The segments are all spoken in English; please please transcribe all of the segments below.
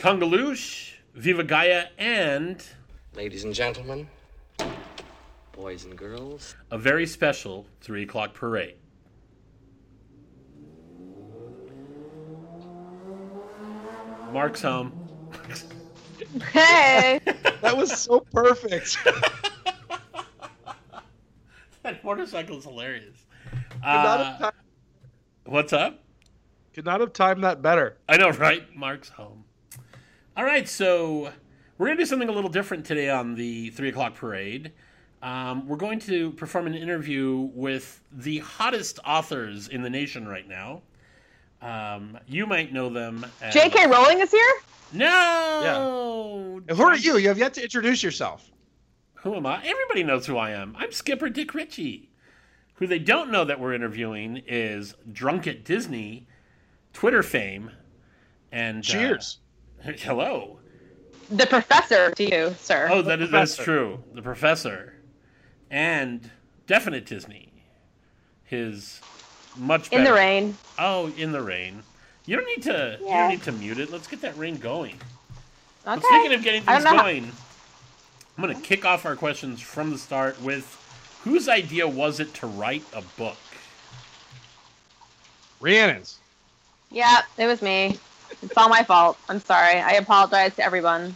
Kungaloosh, Viva Gaia, and Ladies and gentlemen, boys and girls, a very special 3 o'clock parade. Mark's home. Hey, That was so perfect. that motorcycle is hilarious. Could not, have Uh, ti- what's up? could not have timed that better. I know, right? Mark's home. All right, so we're going to do something a little different today on the 3 o'clock parade. Um, we're going to perform an interview with the hottest authors in the nation right now. Um, you might know them. As... J.K. Rowling is here. No! Yeah. Who are you? You have yet to introduce yourself. Who am I? Everybody knows who I am. I'm Skipper Dick Ritchie. Who they don't know that we're interviewing is Drunk at Disney, Twitter fame, and uh, Cheers. hello. The professor to you, sir. Oh, that is that's true. The professor, and definite Disney. His much better. in the rain. Oh, in the rain. You don't need to. You Yeah. don't need to mute it. Let's get that rain going. But Okay. speaking of getting things don't how- going, I'm going to kick off our questions from the start with whose idea was it to write a book? Rhiannon's. Yeah, it was me. It's all my fault. I'm sorry. I apologize to everyone.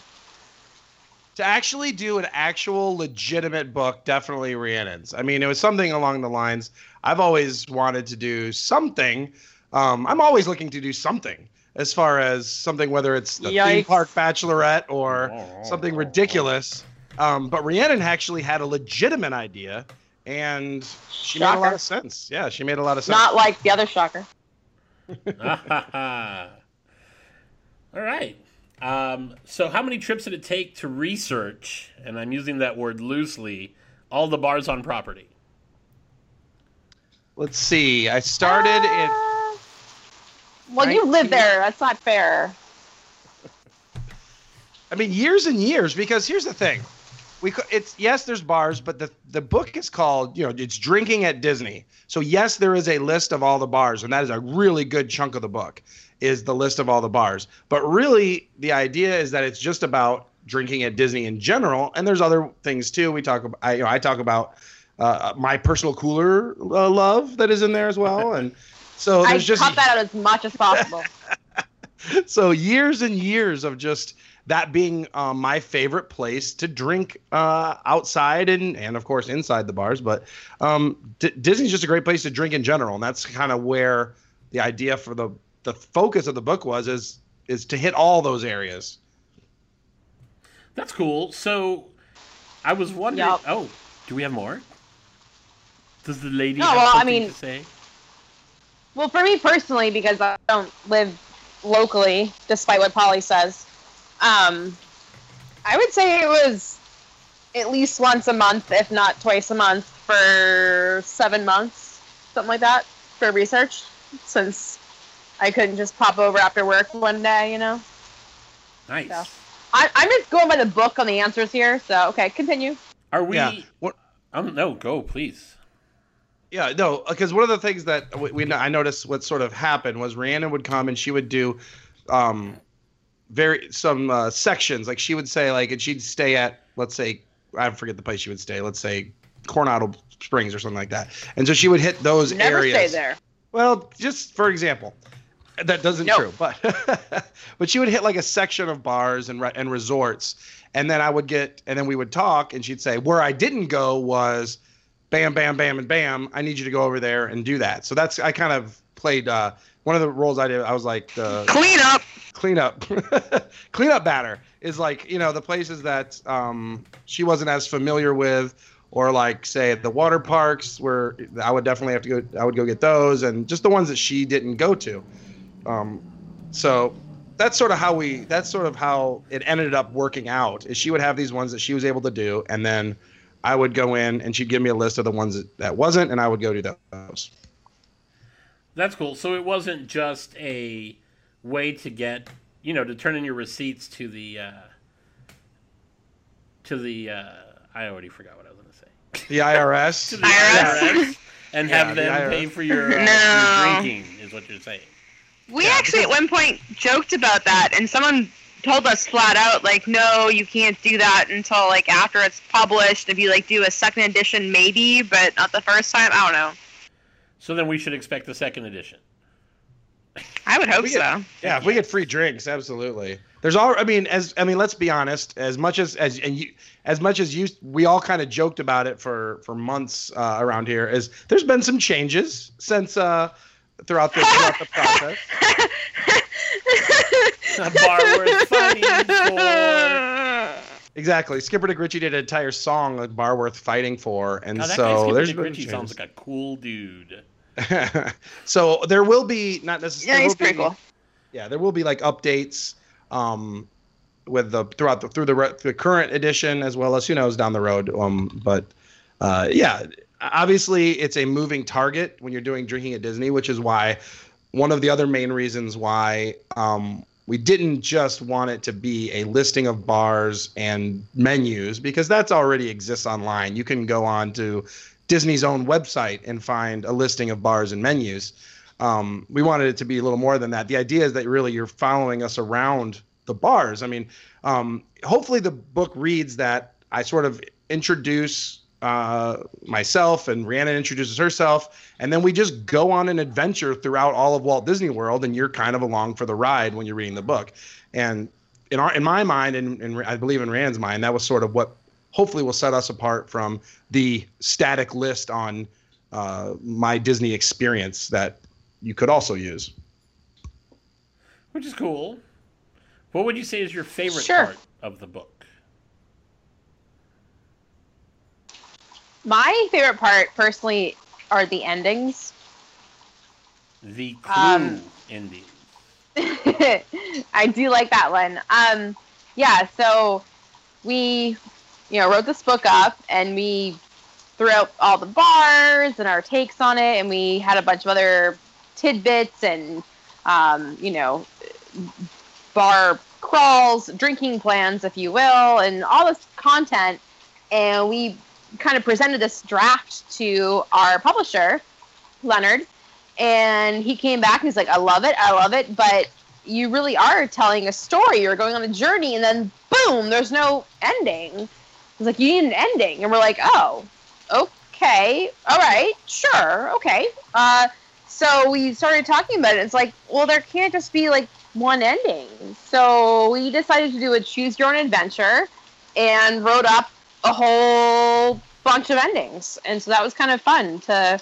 To actually do an actual legitimate book, definitely Rhiannon's. I mean, it was something along the lines. I've always wanted to do something. Um, I'm always looking to do something as far as something, whether it's the theme park bachelorette or something ridiculous. Um, but Rhiannon actually had a legitimate idea, and she made a lot of sense. Yeah, she made a lot of sense. Not like the other shocker. All right. Um, so, how many trips did it take to research, and I'm using that word loosely, all the bars on property? Let's see. I started in. Uh, Well, you live there. That's not fair. I mean, years and years. Because here's the thing, we co- it's yes, there's bars, but the the book is called you know it's drinking at Disney. So yes, there is a list of all the bars, and that is a really good chunk of the book is the list of all the bars. But really, the idea is that it's just about drinking at Disney in general, and there's other things too. We talk about I you know I talk about uh, my personal cooler uh, love that is in there as well, and so I just cut that out as much as possible. so years and years of just that being um, my favorite place to drink uh, outside and and of course inside the bars but um, D- disney's just a great place to drink in general and that's kind of where the idea for the the focus of the book was is is to hit all those areas That's cool. So, I was wondering. Yup. Oh, do we have more? Does the lady No, have well, I something mean- to say? well, for me personally, because I don't live locally, despite what Polly says, um, I would say it was at least once a month, if not twice a month, for seven months, something like that, for research, since I couldn't just pop over after work one day, you know. Nice. Yeah. I, I'm just going by the book on the answers here, so okay, continue. Are we? yeah what Um, no, go please. Yeah, no, because one of the things that we, we I noticed what sort of happened was Rhiannon would come and she would do um very some uh, sections like she would say like and she'd stay at let's say I forget the place she would stay let's say Coronado Springs or something like that and so she would hit those areas. Never stay there. Well, just for example, that doesn't No. true, but but she would hit like a section of bars and re- and resorts, and then I would get and then we would talk, and she'd say where I didn't go was, bam, bam, bam, and bam. I need you to go over there and do that. So that's I kind of played uh, one of the roles I did. I was like the Clean up. cleanup cleanup batter is like you know the places that um, she wasn't as familiar with or like say the water parks where i would definitely have to go i would go get those and just the ones that she didn't go to um, so that's sort of how we that's sort of how it ended up working out is she would have these ones that she was able to do and then i would go in and she'd give me a list of the ones that, that wasn't and i would go do those That's cool. So it wasn't just a way to get, you know, to turn in your receipts to the, uh, to the, uh, I already forgot what I was going to say. the irs To the IRS. IRS and Yeah, have the them IRS. pay for your, uh, No. your drinking, is what you're saying. We actually at one point joked about that, and someone told us flat out, like, no, you can't do that until like after it's published. If you like do a second edition, maybe, but not the first time. I don't know. So then we should expect the second edition. I would hope We so. Yeah, if we get free drinks, absolutely. There's all. I mean, as I mean, let's be honest. As much as as and you, as much as you, we all kind of joked about it for for months uh, around here. Is there's been some changes since uh throughout the throughout the process. A bar worth fighting for. Exactly. Skipper Dick Ritchie did an entire song, a bar worth fighting for, and Now that guy so Skipper there's Dick been Ritchie changes. sounds like a cool dude. so there will be not necessarily. yeah, he's pretty cool. yeah there will be like updates um with the throughout the through the re- the current edition as well as who knows down the road um but uh yeah obviously it's a moving target when you're doing drinking at disney which is why one of the other main reasons why um we didn't just want it to be a listing of bars and menus because that's already exists online you can go on to disney's own website and find a listing of bars and menus um, we wanted it to be a little more than that. The idea is that really you're following us around the bars. I mean, um, hopefully the book reads that I sort of introduce uh, myself and Rhiannon introduces herself, and then we just go on an adventure throughout all of Walt Disney World, and you're kind of along for the ride when you're reading the book. And in our, in my mind, and, and I believe in Rand's mind, that was sort of what hopefully will set us apart from the static list on uh, my Disney experience that you could also use. Which is cool. What would you say is your favorite Sure. part of the book? My favorite part, personally, are the endings. The clue Um, ending. I do like that one. Um, yeah, so we, you know, wrote this book up and we threw out all the bars and our takes on it, and we had a bunch of other tidbits and, um, you know, bar crawls, drinking plans, if you will, and all this content. And we kind of presented this draft to our publisher, Leonard, and he came back and he's like, I love it, I love it, but you really are telling a story. You're going on a journey, and then boom, there's no ending. He's like, you need an ending, and we're like, oh, okay, all right, sure, okay. Uh, so we started talking about it. It's like, well, there can't just be like one ending. So we decided to do a choose your own adventure, and wrote up a whole bunch of endings. And so that was kind of fun to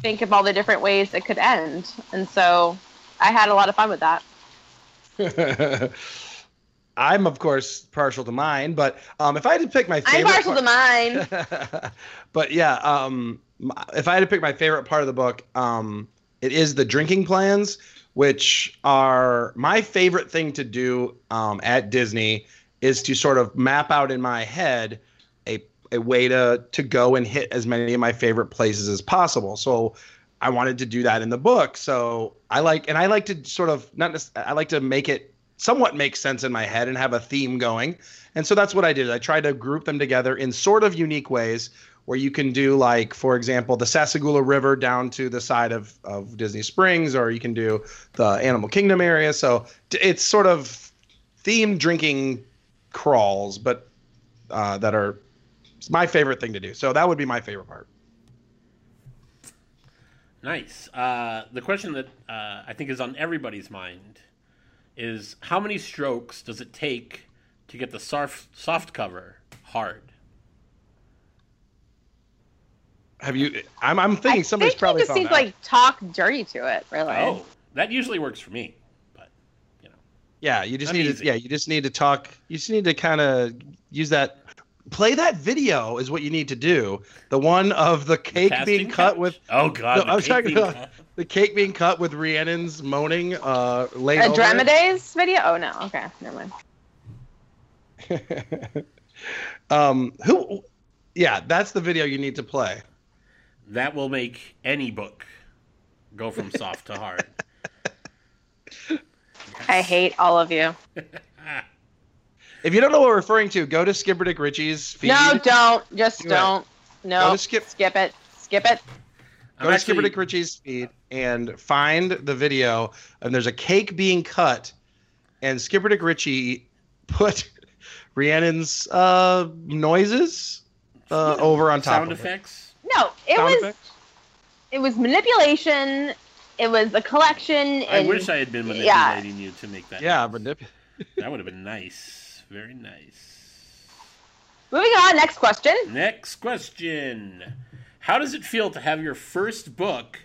think of all the different ways it could end. And so I had a lot of fun with that. I'm of course partial to mine, but um, if I had to pick my favorite, I'm partial to part- mine. but yeah, um, if I had to pick my favorite part of the book, um, it is the drinking plans, which are my favorite thing to do um, at Disney is to sort of map out in my head a way to to go and hit as many of my favorite places as possible. So I wanted to do that in the book. So I like and I like to sort of not I like to make it somewhat make sense in my head and have a theme going. And so that's what I did. I tried to group them together in sort of unique ways where you can do like for example the Sassagoula River down to the side of of Disney Springs or you can do the Animal Kingdom area. So it's sort of themed drinking crawls but uh, that are it's my favorite thing to do. So that would be my favorite part. Nice. Uh, the question that uh, I think is on everybody's mind is how many strokes does it take to get the soft, soft cover hard? Have you I'm I'm thinking I somebody's think probably he just found seems out. like talk dirty to it, really. Oh, that usually works for me. But you know, Yeah, you just I'm need easy. to yeah, you just need to talk you just need to kind of use that play that video is what you need to do. The one of the cake casting being cut couch? with oh god, No, the I'm cake talking about- cut. the cake being cut with Rhiannon's moaning uh laid A over video? Oh, no. Okay, never mind. um who yeah, that's the video you need to play. that will make any book go from soft to hard. I hate all of you. If you don't know what we're referring to, go to Skipper Dick Ritchie's feed. No, don't. Just Do it. don't. Go No. to Skip Skip it. Skip it. I'm Go to Skipper actually- Dick Ritchie's feed and find the video. And there's a cake being cut, and Skipper Dick Ritchie put Rhiannon's uh, noises uh, over on top Sound of it. effects. No, it Sound was effects? it was manipulation. It was a collection. I and- wish I had been yeah. manipulating you to make that. Yeah, noise. manip- that would have been nice. Very nice. Moving on, next question. Next question. How does it feel to have your first book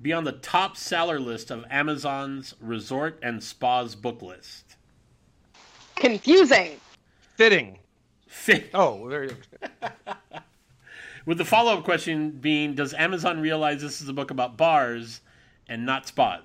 be on the top seller list of Amazon's resort and spas book list? Confusing. fitting. Fit. Oh, there you go. With the follow up question being Does Amazon realize this is a book about bars and not spas?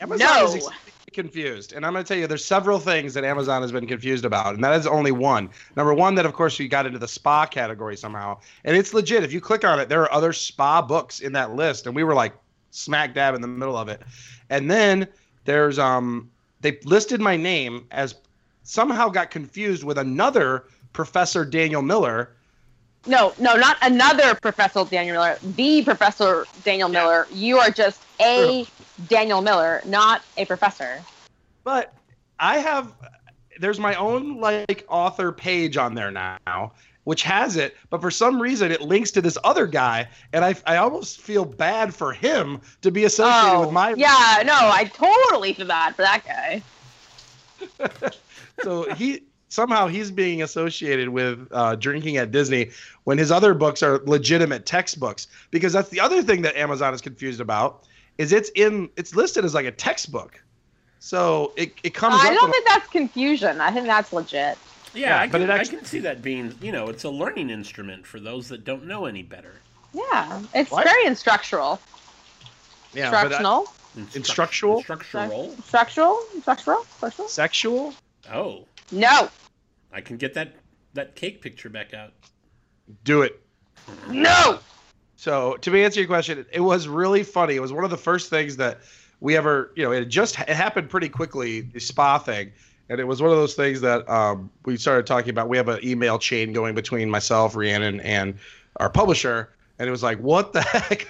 Amazon No. is extremely confused, and I'm going to tell you, there's several things that Amazon has been confused about, and that is only one. Number one, that of course you got into the spa category somehow, and it's legit. If you click on it, there are other spa books in that list, and we were like smack dab in the middle of it. And then there's um, they listed my name as somehow got confused with another Professor Daniel Miller. No, no, not another Professor Daniel Miller. The Professor Daniel Miller. You are just a Daniel Miller, not a professor. But I have there's my own like author page on there now, which has it, but for some reason it links to this other guy, and I I almost feel bad for him to be associated Oh, with my yeah, no, I totally feel bad for that guy. so he somehow he's being associated with uh, drinking at Disney when his other books are legitimate textbooks because that's the other thing that Amazon is confused about is it's in it's listed as like a textbook. So it, it comes I up don't when- think that's confusion. I think that's legit. Yeah, Yeah, I, but can, actually- I can see that being, you know, it's a learning instrument for those that don't know any better. Yeah, it's What? very instructional. yeah, but I- Instructional. Instruct- Instructural? Instructural? Structural? Structural? Structural? sexual. Oh, No. I can get that that cake picture back out. Do it. No. So to answer your question, it was really funny. It was one of the first things that we ever, you know, it just it happened pretty quickly. The spa thing, and it was one of those things that um, we started talking about. We have an email chain going between myself, Rhiannon, and our publisher, and it was like, what the heck?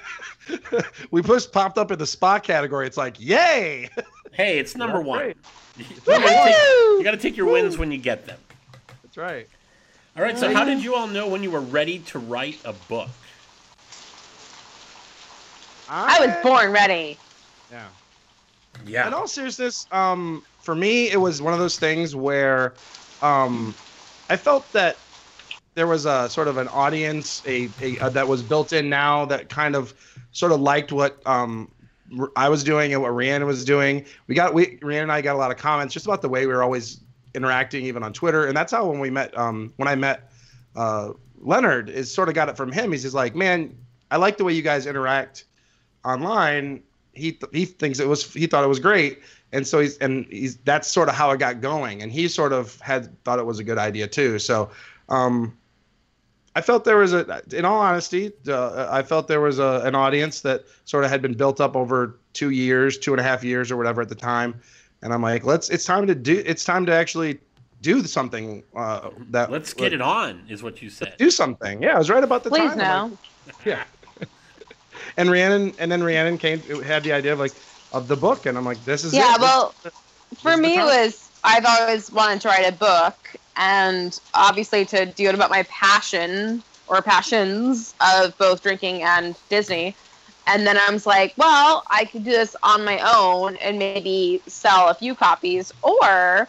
we pushed popped up in the spot category. It's like, yay! Hey, it's number That's one. right. You gotta, take, Woo! you gotta take your wins when you get them. That's right. All right, so how did you all know when you were ready to write a book? I was born ready. Yeah. Yeah. In all seriousness, um, for me, it was one of those things where um, I felt that there was a sort of an audience a, a, a that was built in now that kind of sort of liked what um, I was doing and what Rhiannon was doing. We got we Rhiannon and I got a lot of comments just about the way we were always interacting, even on Twitter, and that's how when we met um, when I met uh, Leonard is sort of got it from him. He's just like, man, I like the way you guys interact online. He th- he thinks it was he thought it was great, and so he's and he's that's sort of how it got going. And he sort of had thought it was a good idea too. So, um, I felt there was a, in all honesty, uh, I felt there was a, an audience that sort of had been built up over two years, two and a half years or whatever at the time, and I'm like, let's it's time to do it's time to actually do something uh, that Let's get it on, is what you said. do something. Yeah, I was right about the Please time. I'm no. like, yeah. and Rhiannon, and then Rhiannon came had the idea of like of the book, and I'm like, this is Yeah, it. well, This- for is me, it was I've always wanted to write a book, and obviously to do it about my passion or passions of both drinking and Disney. And then I was like, well, I could do this on my own and maybe sell a few copies, or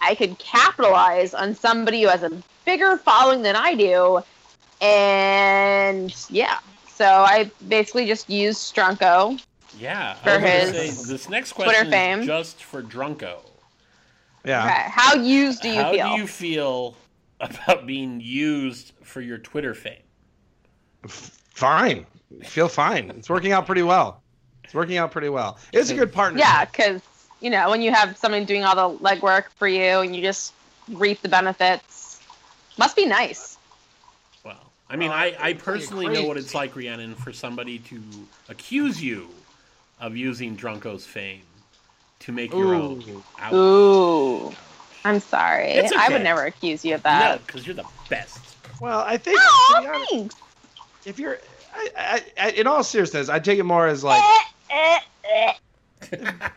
I could capitalize on somebody who has a bigger following than I do. And yeah, so I basically just used Drunko. Yeah. For his say, this next Twitter question fame. just for Drunko. Yeah. Okay, how used do you How feel? How do you feel about being used for your Twitter fame? Fine. Feel fine. It's working out pretty well. It's working out pretty well. It's a good partner. Yeah, because you know when you have someone doing all the legwork for you and you just reap the benefits, must be nice. Well, I mean, I, I personally know what it's like, Rhiannon, for somebody to accuse you of using Drunko's fame to make your own. Ooh. Ouch. Ooh, I'm sorry. It's I would never accuse you of that. No, that. because you're the best. Well, I think Oh, be honest, thanks. if you're, I, I, I, in all seriousness, I take it more as like, Eh, eh, eh.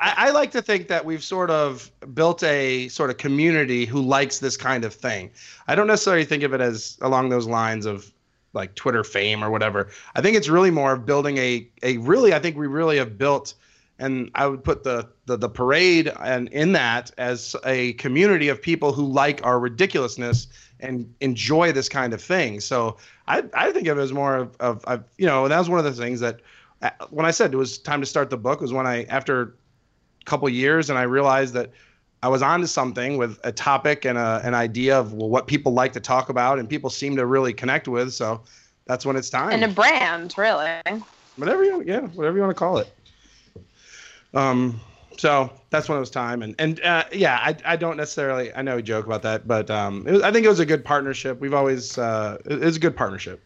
I, I like to think that we've sort of built a sort of community who likes this kind of thing. I don't necessarily think of it as along those lines of like Twitter fame or whatever. I think it's really more of building a a really. I think we really have built, and I would put the the, the parade and in that as a community of people who like our ridiculousness and enjoy this kind of thing. So I I think of it as more of, of, of you know that was one of the things that uh, when I said it was time to start the book was when I after a couple years and I realized that I was onto something with a topic and a, an idea of well, what people like to talk about and people seem to really connect with. So that's when it's time. And a brand, really. Whatever you yeah, whatever you want to call it. Um, so that's when it was time, and and uh, yeah, I, I don't necessarily I know we joke about that, but um, it was, I think it was a good partnership. We've always uh, it, it a good partnership.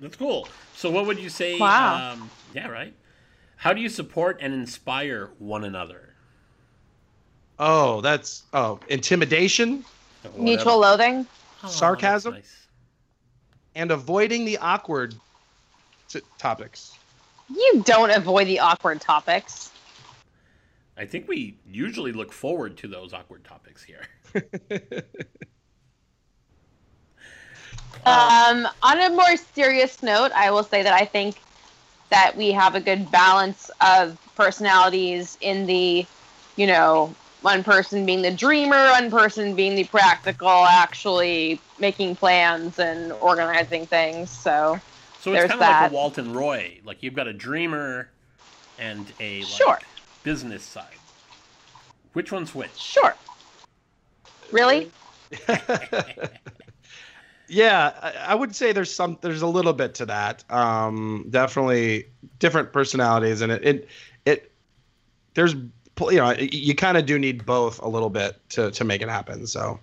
That's cool. So, what would you say? Wow. Um, yeah, right. How do you support and inspire one another? Oh, that's oh intimidation Mutual loathing. Oh, sarcasm? that's nice. and avoiding the awkward t- topics. You don't avoid the awkward topics. I think we usually look forward to those awkward topics here. Um, on a more serious note, I will say that I think that we have a good balance of personalities in the, you know, one person being the dreamer, one person being the practical, actually making plans and organizing things. So, So it's kind of like that. a Walton Roy. Like you've got a dreamer and a like, Sure. Business side. Which one's which? sure. Really? yeah, I, I would say there's some there's a little bit to that. Um, definitely different personalities, and it it, it there's you know you kind of do need both a little bit to to make it happen. So,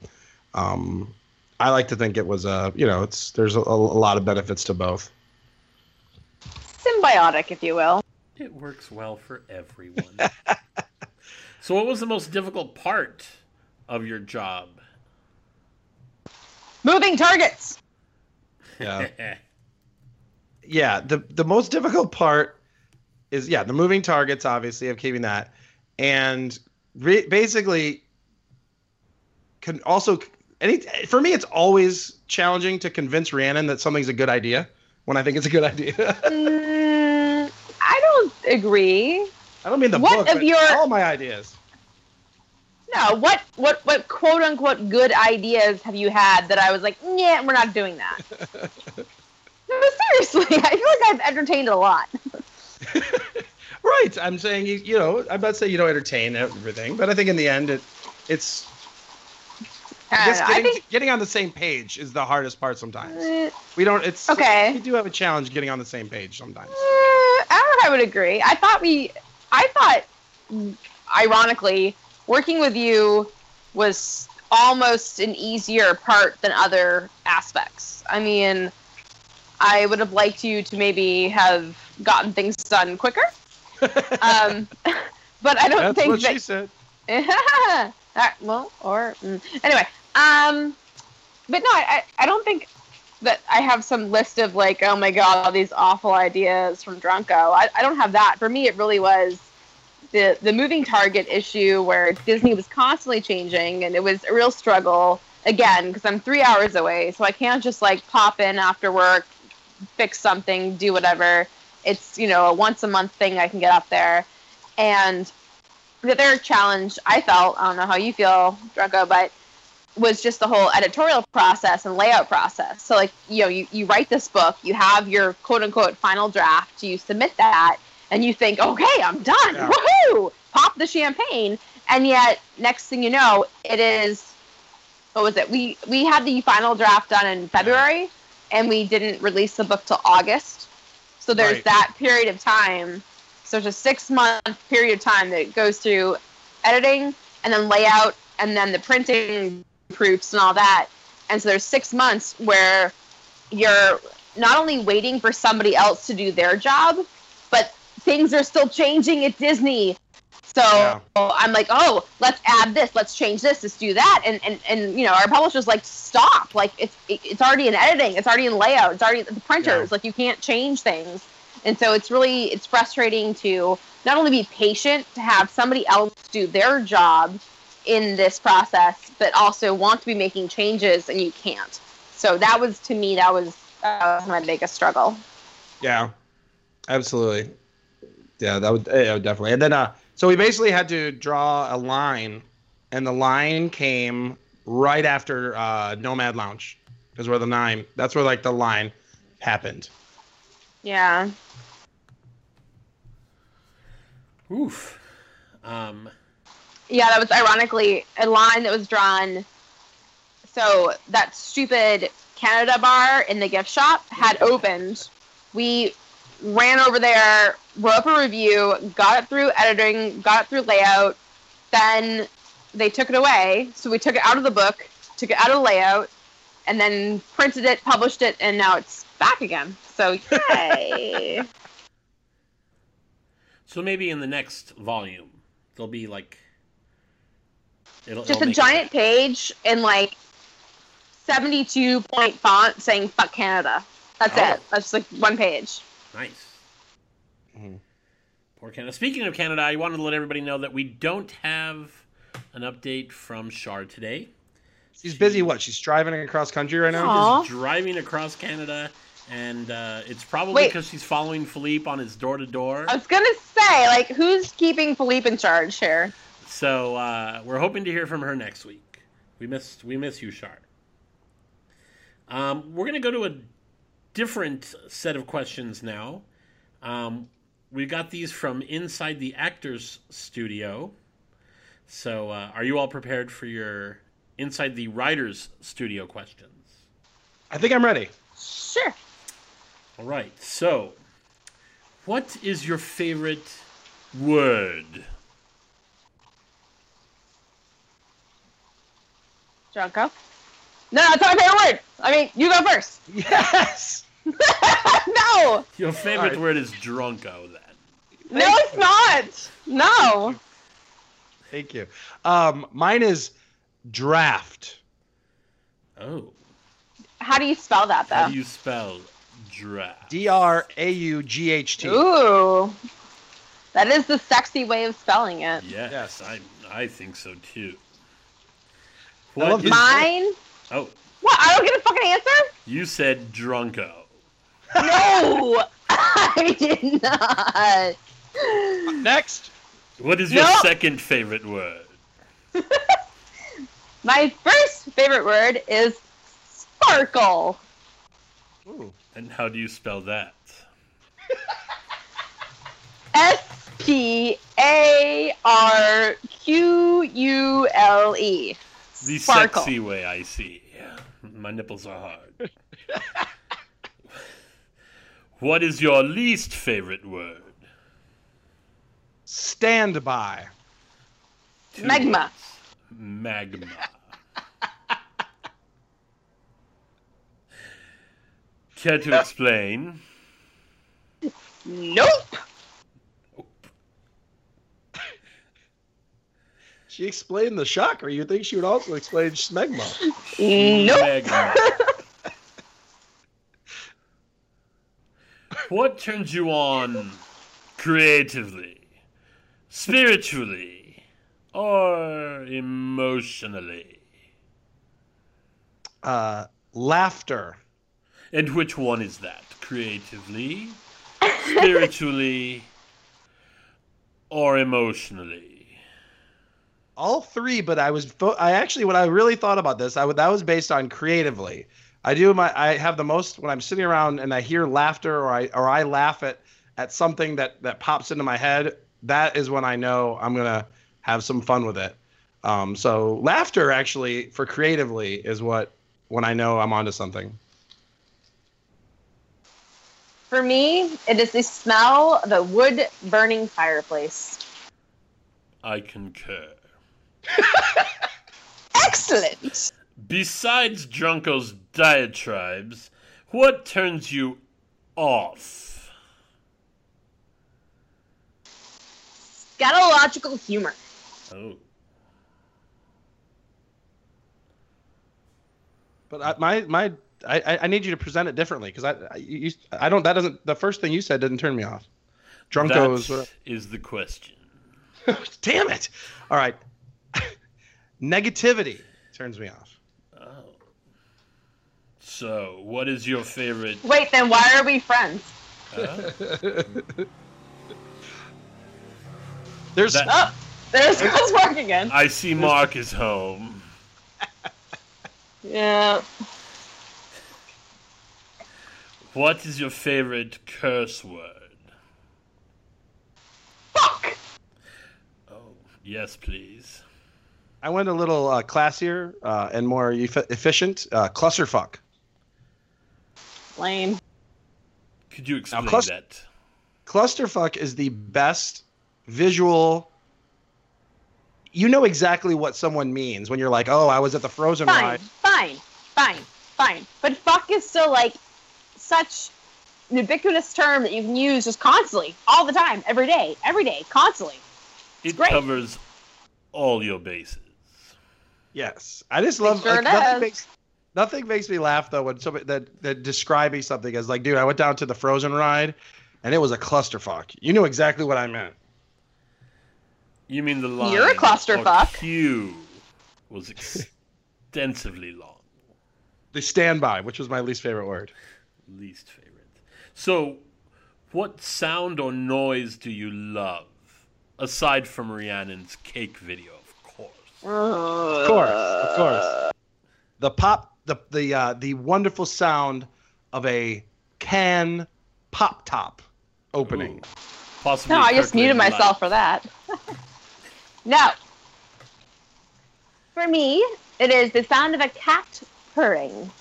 um, I like to think it was a you know it's there's a, a lot of benefits to both. Symbiotic, if you will. It works well for everyone. so, what was the most difficult part of your job? Moving targets. Yeah. yeah the the most difficult part is yeah the moving targets obviously of keeping that and re- basically can also any for me it's always challenging to convince Rhiannon that something's a good idea when I think it's a good idea. Mm, I don't agree. I don't mean the What book, of your- all my ideas. No, what what what quote unquote good ideas have you had that I was like, yeah, we're not doing that. no, seriously, I feel like I've entertained a lot. right, I'm saying you you know I'm not saying you don't entertain everything, but I think in the end it it's I guess don't. I getting, think getting on the same page is the hardest part sometimes. eh, We don't. It's Okay. We do have a challenge getting on the same page sometimes. eh, I don't. I would agree. I thought we, I thought, ironically, working with you was almost an easier part than other aspects. I mean, I would have liked you to maybe have gotten things done quicker. Um, but I don't That's think what that she said. Alright, well, or mm. anyway, um, but no, I, I don't think that I have some list of like, oh my god, all these awful ideas from Drunko. I, I don't have that. For me, it really was the the moving target issue where Disney was constantly changing, and it was a real struggle. Again, because I'm three hours away, so I can't just like pop in after work, fix something, do whatever. It's you know a once a month thing I can get up there, and the other challenge I felt, I don't know how you feel, Drunko, but was just the whole editorial process and layout process. So like, you know, you, you write this book, you have your quote unquote final draft, you submit that, and you think, okay, I'm done. Yeah. Woohoo! Pop the champagne. And yet next thing you know, it is what was it? We we had the final draft done in February and we didn't release the book till August. So there's Right. that period of time so it's a six month period of time that goes through editing and then layout and then the printing proofs and all that. And so there's six months where you're not only waiting for somebody else to do their job, but things are still changing at Disney. So Yeah. I'm like, oh, let's add this, let's change this, let's do that, and and, and you know, our publisher's like, stop, like it's it- it's already in editing, it's already in layout, it's already the printers, Yeah. like you can't change things, and so it's really it's frustrating to not only be patient to have somebody else do their job in this process, but also want to be making changes and you can't. So that was to me that was, that was my biggest struggle. Yeah, absolutely. Yeah, that would yeah, definitely. And then, uh, so we basically had to draw a line, and the line came right after uh, Nomad Lounge, is where the nine. That's where like the line happened. Yeah. Oof. Um, Yeah, that was ironically a line that was drawn. So that stupid Canada bar in the gift shop had opened. We ran over there, wrote up a review, got it through editing, got it through layout. Then they took it away. So we took it out of the book, took it out of the layout, and then printed it, published it, and now it's back again. So yay! so maybe in the next volume, there'll be like. It'll, just it'll a make it giant page in like 72 point font saying fuck Canada. That's Oh. it. That's just like one page. Nice. Mhm. Poor Canada. Speaking of Canada, I wanted to let everybody know that we don't have an update from Shar today. She's busy. What? She's driving across country right now. Aw. She's driving across Canada, and uh, it's probably because she's following Philippe on his door to door. I was gonna say, like, who's keeping Philippe in charge here? So uh, we're hoping to hear from her next week. We missed we miss you, Shar. Um, we're gonna go to a different set of questions now. Um, we got these from inside the actors studio. So uh, are you all prepared for your inside the writers studio questions? I think I'm ready. Sure. All right. So, what is your favorite word? Drunko. No, that's not my favorite word. I mean, you go first. Yes. no, Your favorite All right. word is drunko. Then. no, it's not. No. Thank you. Um, mine is draft. Oh, How do you spell that though? how do you spell draft? D R A U G H T. Ooh, that is the sexy way of spelling it. Yes, Yes. I I think so too. I love What is, Mine. oh, What? I don't get a fucking answer. you said drunko. No, I did not. Next. What is your No. second favorite word? My first favorite word is sparkle. Ooh. And how do you spell that? S P A R Q U L E. The Sparkle. sexy way I see. My nipples are hard. what is your least favorite word? Standby. Two Magma. words. Magma. Care to explain? Nope. She explained the shocker. You think she would also explain smegma? Nope. Magma. what turns you on creatively, spiritually, or emotionally? Uh, laughter. And which one is that? Creatively, spiritually, or emotionally? All three, but I was I actually when I really thought about this, I would that was based on creatively. I do my I have the most when I'm sitting around and I hear laughter or I or I laugh at at something that that pops into my head. That is when I know I'm gonna have some fun with it. Um, so laughter actually for creatively is what when I know I'm onto something. For me, it is the smell of a wood burning fireplace. I concur. Excellent. Besides Drunko's diatribes, what turns you off? Scatological humor. Oh. But I, my my I, I- I need you to present it differently because I I, you, I don't that doesn't the first thing you said didn't turn me off. drunkos. That is the question. Damn it! All right. Negativity turns me off. Oh. So, what is your favorite? Wait, then why are we friends? uh, There's That- Oh, there's Chris Mark again. I see Mark is home. Yeah. What is your favorite curse word? Fuck. Oh, yes, please. I went a little uh, classier uh, and more eff- efficient. Uh, clusterfuck. Lame. Could you explain clus- that? Clusterfuck is the best visual. You know exactly what someone means when you're like, "Oh, I was at the Frozen Fine, ride." fine, fine, fine. But fuck is still like such an ubiquitous term that you can use just constantly, all the time, every day, every day, constantly. It great. covers all your bases. Yes, I just love. sure like, nothing makes nothing makes me laugh though when somebody that that describing something as like, dude, I went down to the Frozen ride, and it was a clusterfuck. You knew exactly what I meant. You mean the line? You're a clusterfuck. or Q was extensively long. The standby, which was my least favorite word. Least favorite. So, what sound or noise do you love aside from Rhiannon's cake video, of course? Of course. The pop, the the uh, the wonderful sound of a can pop top opening. Ooh. Possibly. No, I just muted myself for that. no. For me, it is the sound of a cat purring.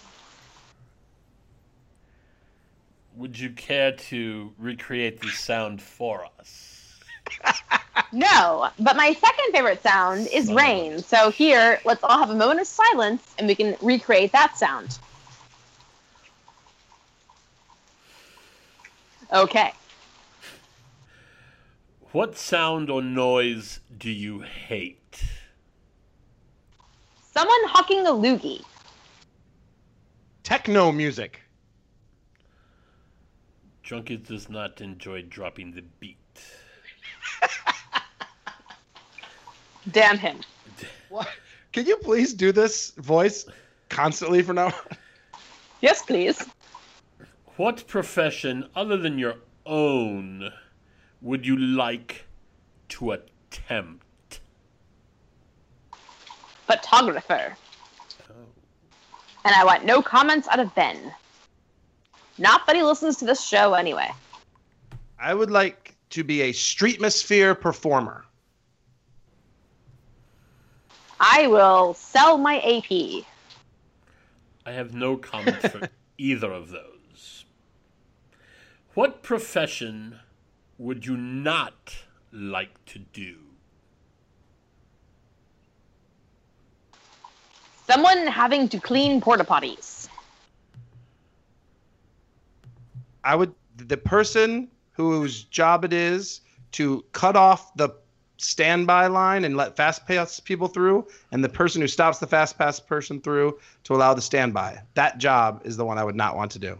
Would you care to recreate the sound for us? No, but my second favorite sound is rain. So here, let's all have a moment of silence and we can recreate that sound. Okay. What sound or noise do you hate? Someone hucking a loogie. Techno music. Drunkard does not enjoy dropping the beat. Damn him. What? Can you please do this voice constantly for now? Yes, please. What profession other than your own would you like to attempt? Photographer. Oh. And I want no comments out of Ben. Not that he listens to this show anyway. I would like to be a streetmosphere performer. I will sell my AP. I have no comment for either of those. What profession would you not like to do? Someone having to clean porta potties. I would the person whose job it is to cut off the standby line and let fast pass people through, and the person who stops the fast pass person through to allow the standby. That job is the one I would not want to do.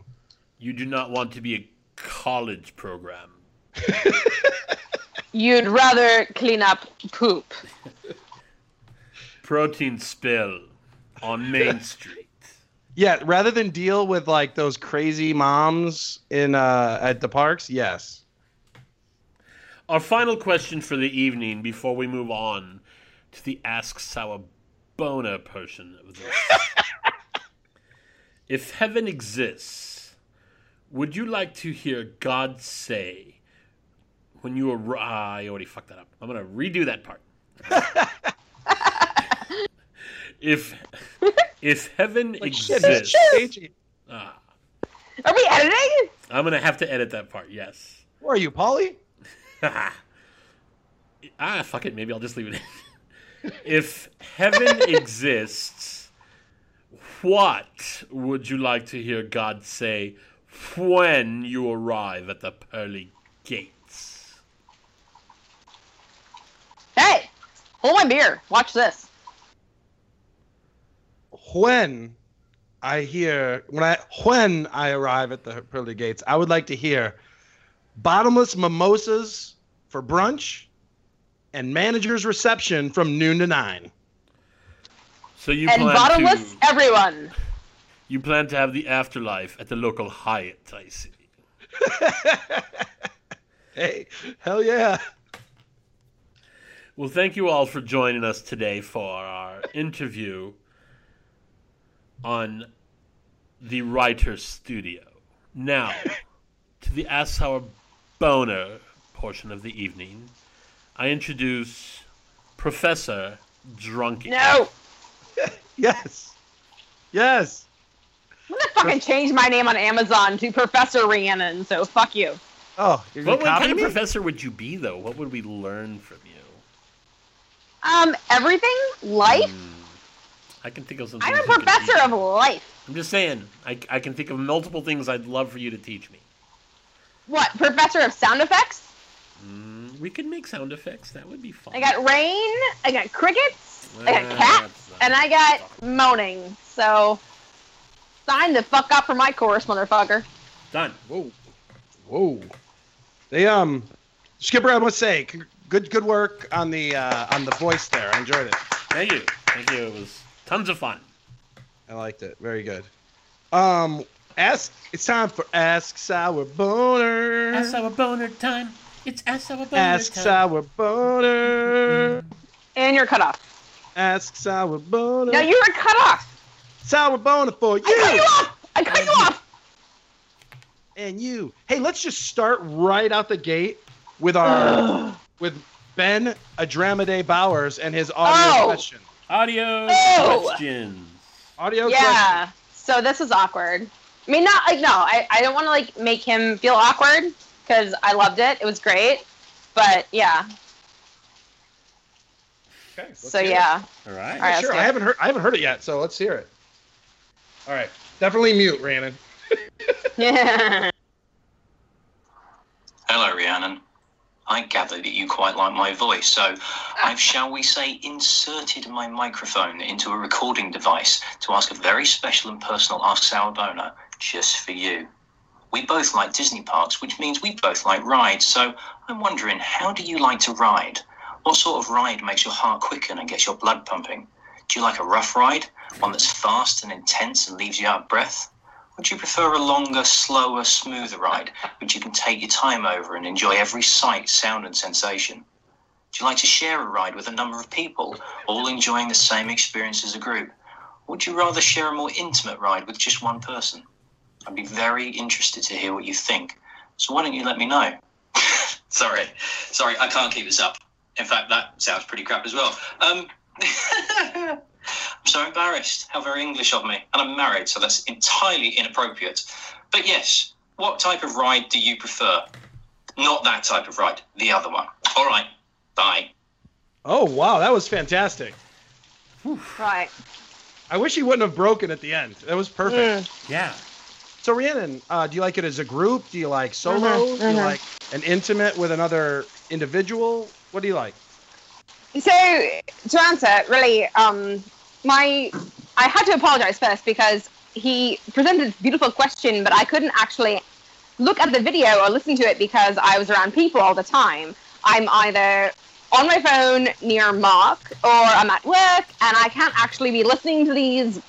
You do not want to be a college program. You'd rather clean up poop. Protein spill on Main Street. Yeah, rather than deal with like those crazy moms in uh at the parks, yes. Our final question for the evening before we move on to the Ask Sawabona portion of this. if heaven exists, would you like to hear God say when you arrive? Ah, I already fucked that up. I'm going to redo that part. if if heaven exists, ah, Are we editing? I'm going to have to edit that part. Yes. Who are you, Polly? ah, fuck it. Maybe I'll just leave it in. if heaven exists, what would you like to hear God say when you arrive at the pearly gates? Hey, hold my beer. Watch this. When I hear when I when I arrive at the pearly gates, I would like to hear bottomless mimosas for brunch, and manager's reception from noon to nine. So you and plan bottomless, to everyone. you plan to have the afterlife at the local Hyatt, I see. Hey, hell yeah. Well, thank you all for joining us today for our interview on the Writer's Studio. Now, to the Ask Our Boner portion of the evening, I introduce Professor Drunky. No. Yes. Yes. I'm gonna fucking change my name on Amazon to Professor Rhiannon, so fuck you. Oh, you're What, gonna what copy kind of professor would you be, though? What would we learn from you? Um, everything? Life? I can think of some. I'm a professor of life. I'm just saying. I, I can think of multiple things I'd love for you to teach me. What? Professor of sound effects? Mm, we could make sound effects. That would be fun. I got rain, I got crickets, I got Uh, cats, and I got moaning. So, sign the fuck up for my chorus, motherfucker. Done. Whoa. Whoa. They um Skipper, I must say, good good work on the uh on the voice there. I enjoyed it. Thank you. Thank you. It was tons of fun. I liked it. Very good. Um ask it's time for Ask Sour Boner. Ask our boner time. It's ask our boner Ask time. Sour Boner. And you're cut off. Ask Sour Boner. Now you're cut off. Sour Boner for you. I cut you you off. I cut you off. and you. Hey, let's just start right out the gate with our with Ben Adramide Bowers and his audio Oh. question. Audio Oh. questions. Audio question. Yeah. So this is awkward. I mean, not like no. I, I don't want to like make him feel awkward because I loved it. It was great. But yeah. Okay, So hear it. yeah. All right. All right. sure. I haven't heard. I haven't heard it yet, so let's hear it. All right, definitely mute, Rhiannon. Yeah. Hello, Rhiannon. I gather that you quite like my voice, so I've, shall we say, inserted my microphone into a recording device to ask a very special and personal Ask Sour Boner just for you. We both like Disney parks, which means we both like rides, so I'm wondering, how do you like to ride? What sort of ride makes your heart quicken and gets your blood pumping? Do you like a rough ride, one that's fast and intense and leaves you out of breath? Or do you prefer a longer, slower, smoother ride, which you can take your time over and enjoy every sight, sound, and sensation? Do you like to share a ride with a number of people, all enjoying the same experience as a group? Or would you rather share a more intimate ride with just one person? I'd be very interested to hear what you think. So why don't you let me know? sorry, sorry, I can't keep this up. In fact, that sounds pretty crap as well. Um, I'm so embarrassed. How very English of me. And I'm married, so that's entirely inappropriate. But yes, what type of ride do you prefer? Not that type of ride, the other one. All right, bye. Oh wow, that was fantastic. right. I wish he wouldn't have broken at the end. That was perfect. Mm. Yeah. So Rhiannon, uh, do you like it as a group? Do you like solo? Mhm, Do you mhm. like an intimate with another individual? What do you like? So to answer, really, um, my I had to apologize first because he presented this beautiful question, but I couldn't actually look at the video or listen to it because I was around people all the time. I'm either on my phone near Mark or I'm at work and I can't actually be listening to these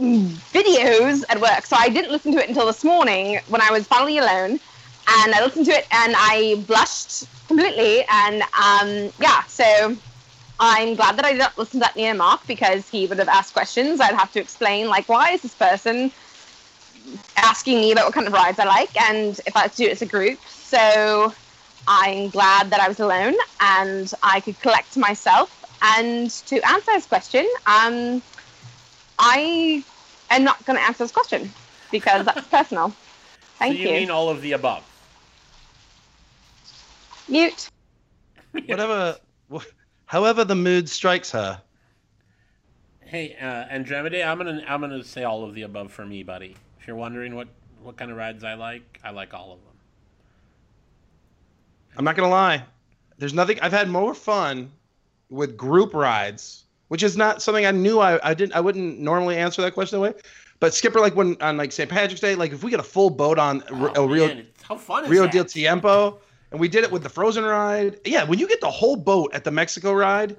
videos at work. So I didn't listen to it until this morning when I was finally alone. And I listened to it and I blushed completely. And um, yeah, so I'm glad that I didn't listen to that near Mark because he would have asked questions. I'd have to explain, like, why is this person asking me about what kind of rides I like and if I do it as a group. So I'm glad that I was alone and I could collect myself. And to answer his question, um, I am not going to answer this question because that's personal. Thank so you, you. mean all of the above? Mute. Whatever, wh- however the mood strikes her. Hey, uh, Andromeda, I'm gonna I'm gonna say all of the above for me, buddy. If you're wondering what what kind of rides I like, I like all of them. I'm not gonna lie. There's nothing. I've had more fun with group rides which is not something I knew I, I didn't I wouldn't normally answer that question that way. But Skipper, like when on like St. Patrick's Day, like if we get a full boat on Oh, a real man, how fun is Rio that? del Tiempo, and we did it with the Frozen ride. Yeah, when you get the whole boat at the Mexico ride,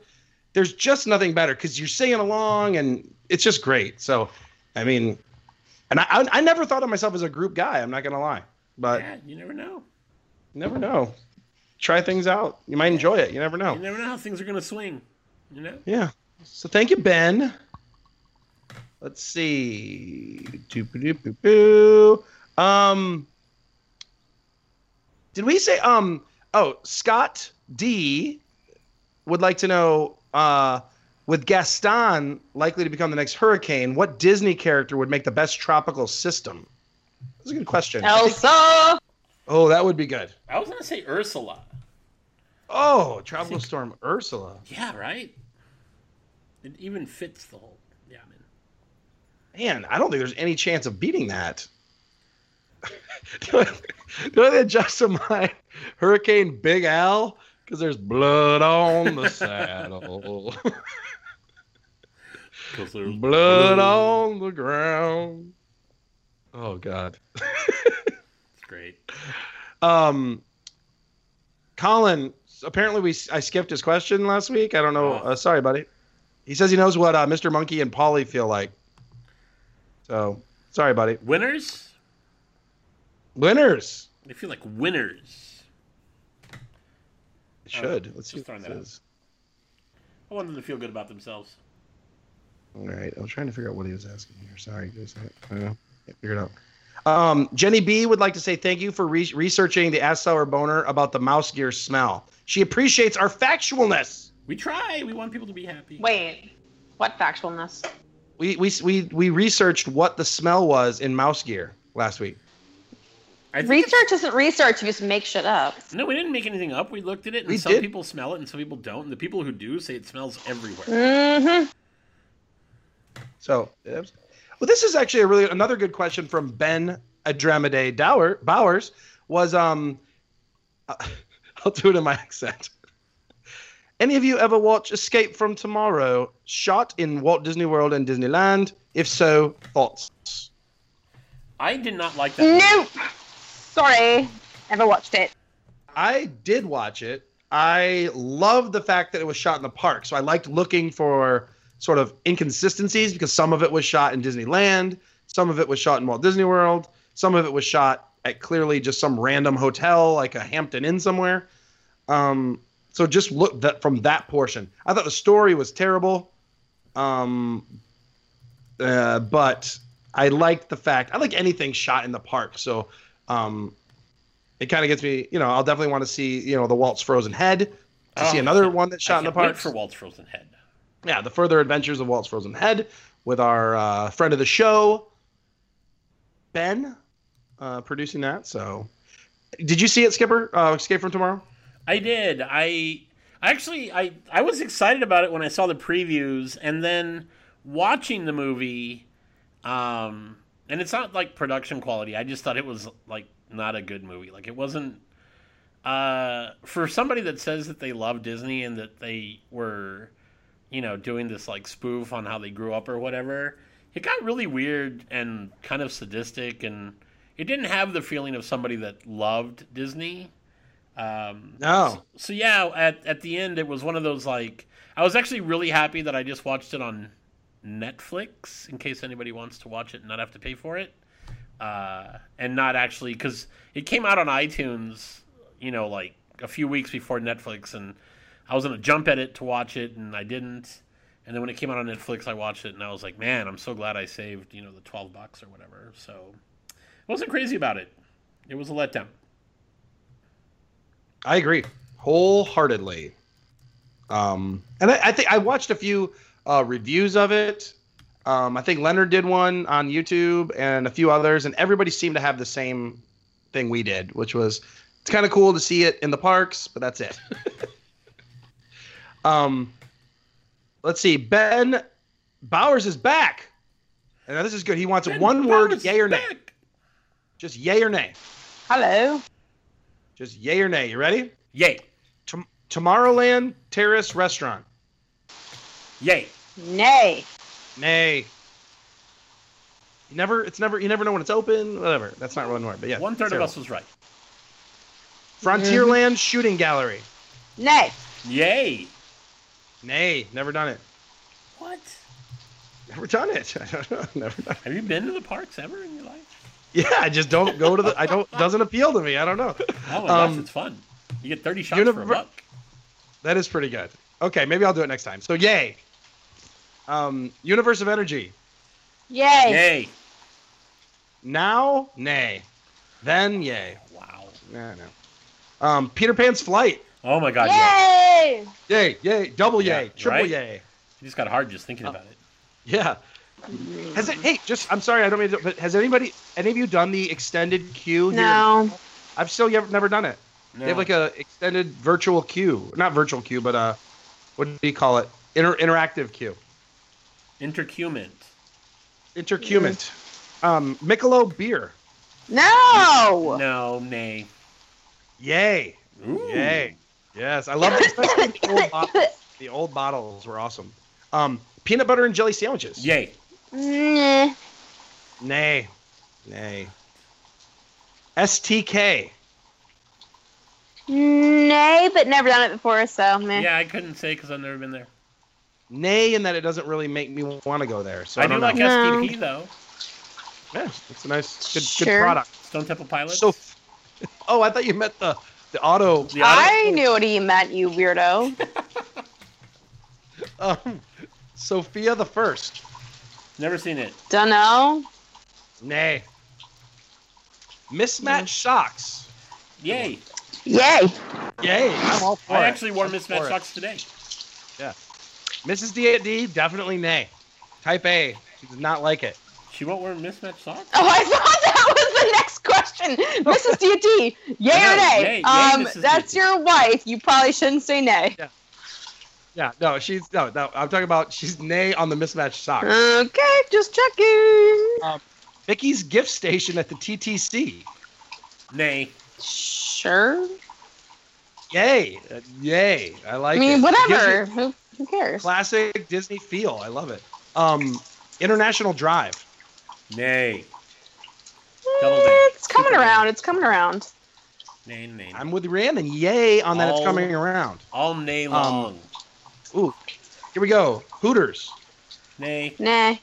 there's just nothing better because you're singing along and it's just great. So, I mean, and I I, I never thought of myself as a group guy. I'm not gonna lie, but Yeah, you never know. never know. Try things out. You might enjoy it. You never know. You never know how things are gonna swing. You know. Yeah. So thank you, Ben. Let's see. Um. Did we say um? Oh, Scott D would like to know uh, with Gaston likely to become the next hurricane, what Disney character would make the best tropical system? That's a good question. Elsa. oh, that would be good. I was gonna say Ursula. Oh, tropical storm Ursula. Yeah, right. It even fits the whole. Yeah, man. Man, I don't think there's any chance of beating that. Do I they justify Hurricane Big Al? Because there's blood on the saddle, Because there's blood on the ground. Oh God. It's great. Um, Colin. Apparently, we I skipped his question last week. I don't know. Oh. Uh, sorry, buddy. He says he knows what uh, Mr. Monkey and Polly feel like. So sorry, buddy. Winners. Winners. They feel like winners. It should. Let's just see what throwing this that out. I want them to feel good about themselves. All right, I was trying to figure out what he was asking here. Sorry, guys. I, I can't figure it out. Um, Jenny B would like to say thank you for re- researching the Ass Sour Boner about the mouse gear smell. She appreciates our factualness. We try. We want people to be happy. Wait, what factualness? We, we, we, we researched what the smell was in mouse gear last week. I think it's- Research isn't research. You just make shit up. No, we didn't make anything up. We looked at it, and We some did. people smell it, and some people don't. And the people who do say it smells everywhere. Mm-hmm. So, well, this is actually a really another good question from Ben Adramide Dower Bowers. Was um, I'll do it in my accent. Any of you ever watch Escape from Tomorrow, shot in Walt Disney World and Disneyland? If so, thoughts? I did not like that. movie. Nope. Sorry. Never watched it. I did watch it. I love the fact that it was shot in the park. So I liked looking for sort of inconsistencies because some of it was shot in Disneyland, some of it was shot in Walt Disney World, some of it was shot at clearly just some random hotel like a Hampton Inn somewhere. Um, so just look that from that portion. I thought the story was terrible. Um, uh, but I liked the fact I like anything shot in the park. So um, it kind of gets me, you know, I'll definitely want to see, you know, the Walt's Frozen Head to see Oh, another one that's shot in the park. for Walt's Frozen Head. yeah, the further adventures of Walt's Frozen Head with our uh, friend of the show, Ben, uh, producing that. So, did you see it, Skipper? Uh, Escape from Tomorrow? I did. I actually I I was excited about it when I saw the previews, and then watching the movie. Um, and it's not like production quality. I just thought it was like not a good movie. Like it wasn't. Uh, for somebody that says that they love Disney and that they were, you know, doing this like spoof on how they grew up or whatever, it got really weird and kind of sadistic, and it didn't have the feeling of somebody that loved Disney. Um, No. so yeah, at at the end, it was one of those like I was actually really happy that I just watched it on Netflix in case anybody wants to watch it and not have to pay for it, uh, and not actually because it came out on iTunes, you know, like a few weeks before Netflix, and I was gonna jump at it to watch it, and I didn't. And then when it came out on Netflix, I watched it, and I was like, man, I'm so glad I saved, you know, the twelve bucks or whatever. So I wasn't crazy about it. It was a letdown. I agree wholeheartedly. Um, and I, I think I watched a few uh, reviews of it. Um, I think Leonard did one on YouTube and a few others, and everybody seemed to have the same thing we did, which was it's kind of cool to see it in the parks, but that's it. um, let's see. Ben Bowers is back. And now this is good. He wants Ben one word, yay or nay. back. Just yay or nay. Hello. Just yay or nay. You ready? Yay. Tom- Tomorrowland Terrace Restaurant. Yay. Nay. Nay. You never. It's never. You never know when it's open. Whatever. That's not really important. But yeah. One third of us was right. Frontierland Shooting Gallery. Nay. Yay! Nay. Never done it. What? Never done it. I don't know. Never done. It. Have you been to the parks ever in your life? Yeah. I just don't go to the. I don't. Doesn't appeal to me. I don't know. Oh my gosh, Um, it's fun. You get 30 shots for a buck. That is pretty good. Okay, maybe I'll do it next time. So yay. Um, Universe of Energy. Yay. Yay! Now, nay. Then, yay. Wow. Nah, no. Um, Peter Pan's Flight. Oh my god, yay! Yay. Yay, yay, double Yeah, yay, triple right? yay. You just got hard just thinking about it. Yeah. Has it? Hey, just I'm sorry, I don't mean to, but has anybody, any of you done the extended queue here? No. I've still never, never done it. No. They have like a extended virtual queue, not virtual queue, but uh, what do you call it? Inter- interactive queue, Intercumant. intercumant. Um, Michelob beer. No. No, nay. Yay, Ooh. yay. Yes, I love especially the old bottles. The old bottles were awesome. Um, peanut butter and jelly sandwiches. Yay. Nah. Nay. Nay. STK. Nay, but never done it before, so meh. Yeah, I couldn't say because I've never been there. Nay, in that it doesn't really make me want to go there. So I, I, do don't like know. No. STP though. Yeah, it's a nice, good, good product. Stone Temple Pilots. So, oh, I thought you meant the the auto. The auto- I knew what he meant, you weirdo. Um, Sofia the First. Never seen it. Dunno. Nay. Mismatched socks. Yay! Yay. Yay! I'm all for I it. actually wore I'm mismatched for it. socks today. Yeah. Mrs. D definitely nay. Type A. She does not like it. She won't wear mismatched socks. Oh, I thought that was the next question. Mrs. D&D, yay or know, nay? yay, yay, um, Mrs. that's D&D. your wife. You probably shouldn't say nay. Yeah, no, she's no, no. I'm talking about she's nay on the mismatched socks. Okay, just checking. Vicky's gift station at the TTC. Nay. Sure. Yay, uh, yay! I like it. I mean, it. whatever. Gives Who, who cares? Classic Disney feel. I love it. Um, International Drive. Nay. Eh, Double. It's coming Super nay. around. It's coming around. Nay, nay. I'm with Rhiannon. Yay on that. It's coming around. All nay Um, long. Ooh, here we go. Hooters. nay. Nah.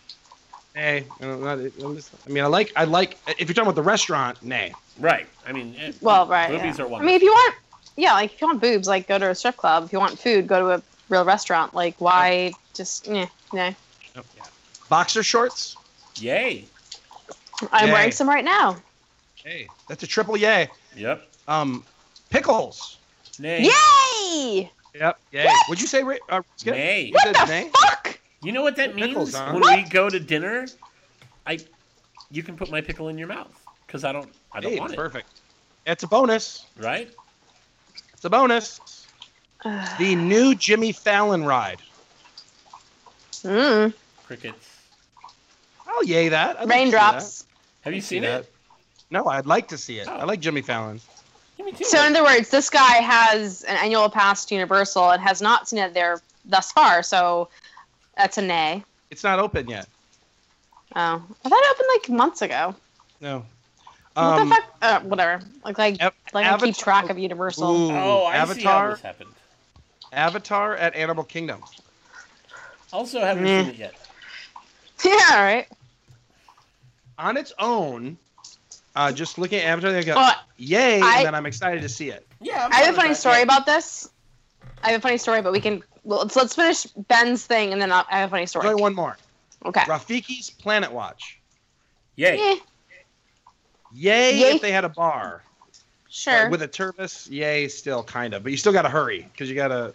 Nay. I don't I'm just- I mean, I like. I like. If you're talking about the restaurant, nay. Right. I mean, eh, Well, right. Boobies yeah. are one. I mean, if you want, yeah, like if you want boobs, like go to a strip club. If you want food, go to a real restaurant. Like, why just, nah, nah. Oh, yeah. Boxer shorts. Yay. I'm Yay. wearing some right now. Hey, that's a triple yay. Yep. Um, pickles. Nay. Yay! Yep. Yay. What? Would you say? Ra- Uh, Skip? Nay. You What said the nay? fuck? You know what that means? Pickles, huh? When What? we go to dinner, I, you can put my pickle in your mouth because I don't, I don't Hey, want it. perfect. It's a bonus. Right? It's a bonus. The new Jimmy Fallon ride. Mm. Crickets. I'll yay that. I'd like to see Raindrops. Have you that. seen See it? that. No, I'd like to see it. Oh. I like Jimmy Fallon. Yeah, me too. So, in other words, this guy has an annual pass to Universal and has not seen it there thus far. So, that's a nay. It's not open yet. Oh, I thought it opened like months ago. No. what Um, the fuck? Uh, whatever. Like, like, Av- like I keep track of Universal. Ooh, oh, I see how Avatar. this happened. Avatar at Animal Kingdom. Also, haven't Meh. seen it yet. Yeah, right. On its own, uh, just looking at Avatar, I go, Well, yay, I- and then I'm excited to see it. Yeah. I'm have a funny that. story Yeah. about this. I have a funny story, but we can. Well, let's let's finish Ben's thing, and then I'll, I have a funny story. only one more. Okay. Rafiki's Planet Watch. Yay. Eh, Yay, Yay. if they had a bar. sure. With a turbis, yay, still kind of, but you still got to hurry because you got to.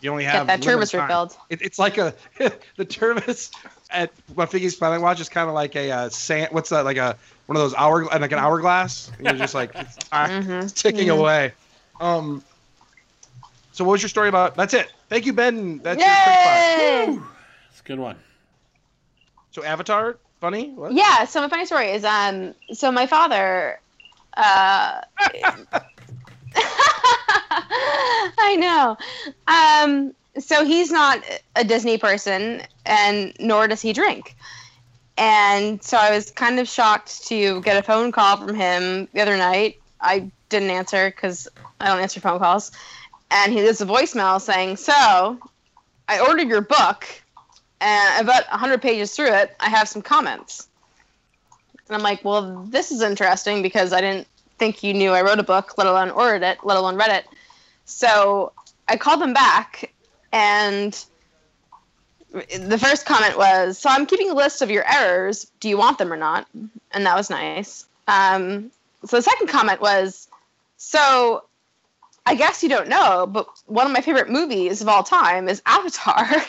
You only have Get have that limited turbis time. refilled. It, it's like a the turbis at Rafiki's Planet Watch is kind of like a uh, sand. What's that? Like a one of those hour like an hourglass. And you're just like it's time- Mhm. it's ticking Mhm. away. Um. So what was your story about? That's it. Thank you, Ben. That's your quick fire. It's a good one. So Avatar, funny. What? Yeah. So my funny story is, um, so my father, uh, I know, um, so he's not a Disney person, and nor does he drink. And so I was kind of shocked to get a phone call from him the other night. I didn't answer because I don't answer phone calls. And he leaves a voicemail saying, So, I ordered your book, and about 100 pages through it, I have some comments. And I'm like, Well, this is interesting because I didn't think you knew I wrote a book, let alone ordered it, let alone read it. So I called him back, and the first comment was, "So I'm keeping a list of your errors. Do you want them or not?" And that was nice. Um, so the second comment was, "So I guess you don't know, but one of my favorite movies of all time is Avatar."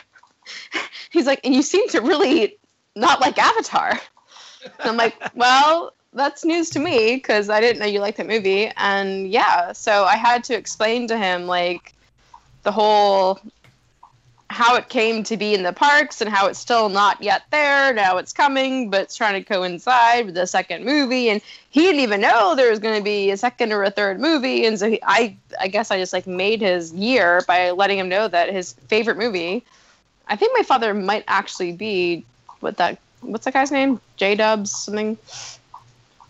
He's like, "And you seem to really not like Avatar." And I'm like, "Well." That's news to me because I didn't know you liked that movie. And yeah, so I had to explain to him, like, the whole how it came to be in the parks and how it's still not yet there. Now it's coming, but it's trying to coincide with the second movie. And he didn't even know there was going to be a second or a third movie. And so he, I, I guess I just like made his year by letting him know that his favorite movie. I think my father might actually be what that what's that guy's name? J Dubs something.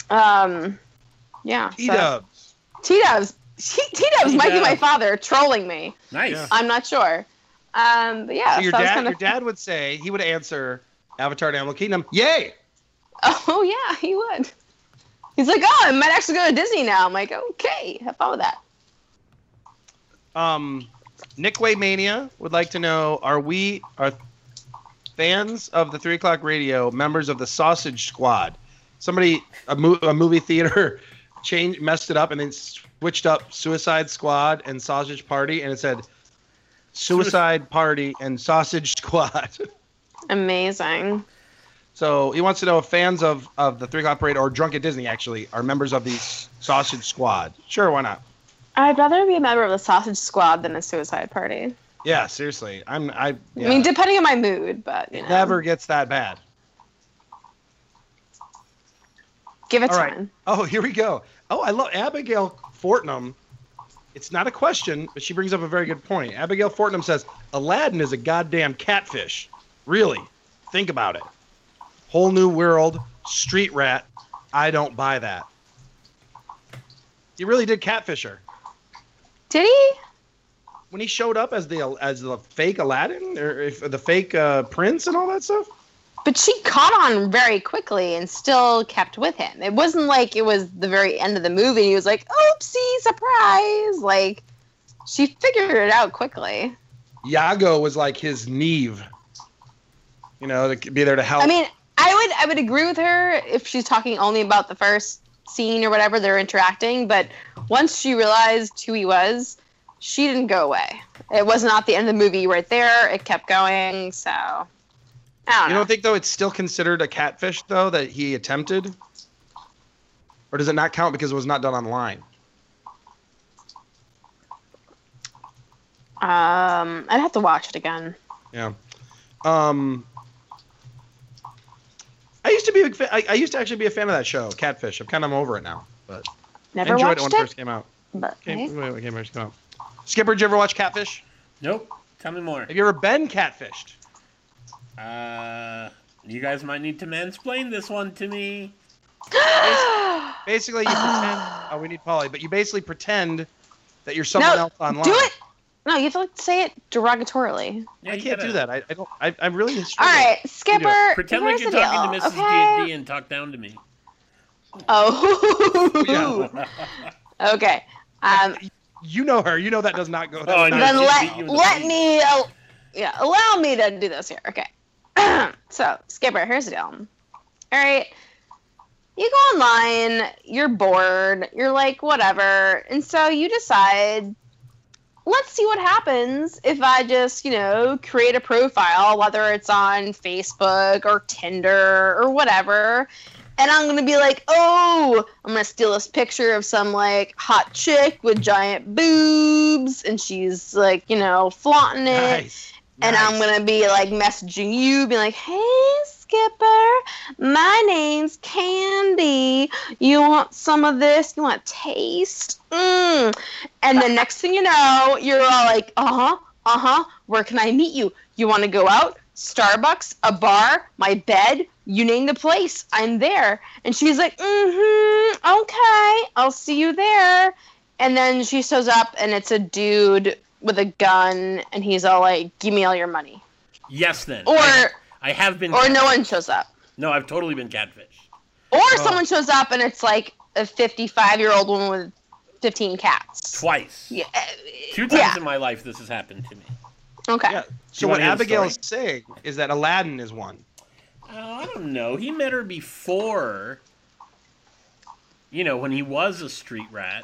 Um, yeah. T Dubs. T Dubs. T Dubs might be my father trolling me. Nice. Yeah. I'm not sure. Um, but yeah, So your so dad, your of, dad would say he would answer Avatar: and Animal Kingdom. Yay! Oh yeah, he would. He's like, oh, I might actually go to Disney now. I'm like, okay, have fun with that. Um, Nick Way Mania would like to know: Are we are fans of the Three O'clock Radio members of the Sausage Squad? Somebody a, mo- a movie theater changed messed it up and then switched up Suicide Squad and Sausage Party, and it said Suicide Party and Sausage Squad. Amazing. So he wants to know if fans of, of the Three O'clock Parade or Drunk at Disney actually are members of the Sausage Squad. Sure, why not? I'd rather be a member of the Sausage Squad than a Suicide Party. Yeah, seriously. I'm I. Yeah. I mean, depending on my mood, but you it know, never gets that bad. give it All right. time. Oh, here we go. Oh, I love Abigail Fortnum. It's not a question, but she brings up a very good point. Abigail Fortnum says Aladdin is a goddamn catfish. Really? Think about it. Whole new world, street rat. I don't buy that. He really did catfish her. Did he? when he showed up as the as the fake Aladdin or if, the fake uh, prince and all that stuff. But she caught on very quickly and still kept with him. It wasn't like it was the very end of the movie. He was like, "Oopsie, surprise!" Like she figured it out quickly. Iago was like his Neve. You know, to be there to help. I mean, I would I would agree with her if she's talking only about the first scene or whatever they're interacting. But once she realized who he was, she didn't go away. It was not the end of the movie right there. It kept going. So don't you know. don't think though it's still considered a catfish though that he attempted, or does it not count because it was not done online? um, I'd have to watch it again. Yeah. Um. I used to be a big fan. I, I used to actually be a fan of that show, Catfish. I'm kind of over it now, but Never I enjoyed watched it when it, it first came out. but Came, hey. when it came first came out. Skipper, did you ever watch Catfish? Nope. Tell me more. Have you ever been catfished? Uh, you guys might need to mansplain this one to me. Basically, you pretend. Oh, we need Polly, but you basically pretend that you're someone no, else online. do it. No, you have to like, say it derogatorily. Yeah, I can't gotta do that. I, I don't. I, I'm really. All struggling. right, Skipper. Pretend like you're talking deal, to Mrs. Okay? D&D and talk down to me. Oh. okay. Um, You know her. You know that does not go. Oh, I then let beat you in the let me uh, yeah allow me to do this here okay so skipper here's the deal all right you go online you're bored you're like whatever and so you decide let's see what happens if i just you know create a profile whether it's on facebook or tinder or whatever and I'm gonna be like, oh, I'm gonna steal this picture of some like hot chick with giant boobs, and she's like, you know, flaunting it. Nice. And I'm gonna be like messaging you, be like, hey, Skipper, my name's Candy. You want some of this? You want a taste? Mm. And the next thing you know, you're all like, uh huh, Uh huh. Where can I meet you? You want to go out? Starbucks, a bar, my bed, you name the place. I'm there. And she's like, mm hmm, okay, I'll see you there. And then she shows up, and it's a dude with a gun, and he's all like, give me all your money. Yes, then. Or, I, I have been. or no one shows up. No, I've totally been catfished. Or oh. someone shows up, and it's like a 55 year old woman with 15 cats. Twice. Yeah. Uh, Two times Yeah. in my life this has happened to me. Okay. Yeah. So what wanna hear the Abigail is saying is that Aladdin is one. Oh, I don't know. He met her before, you know, when he was a street rat,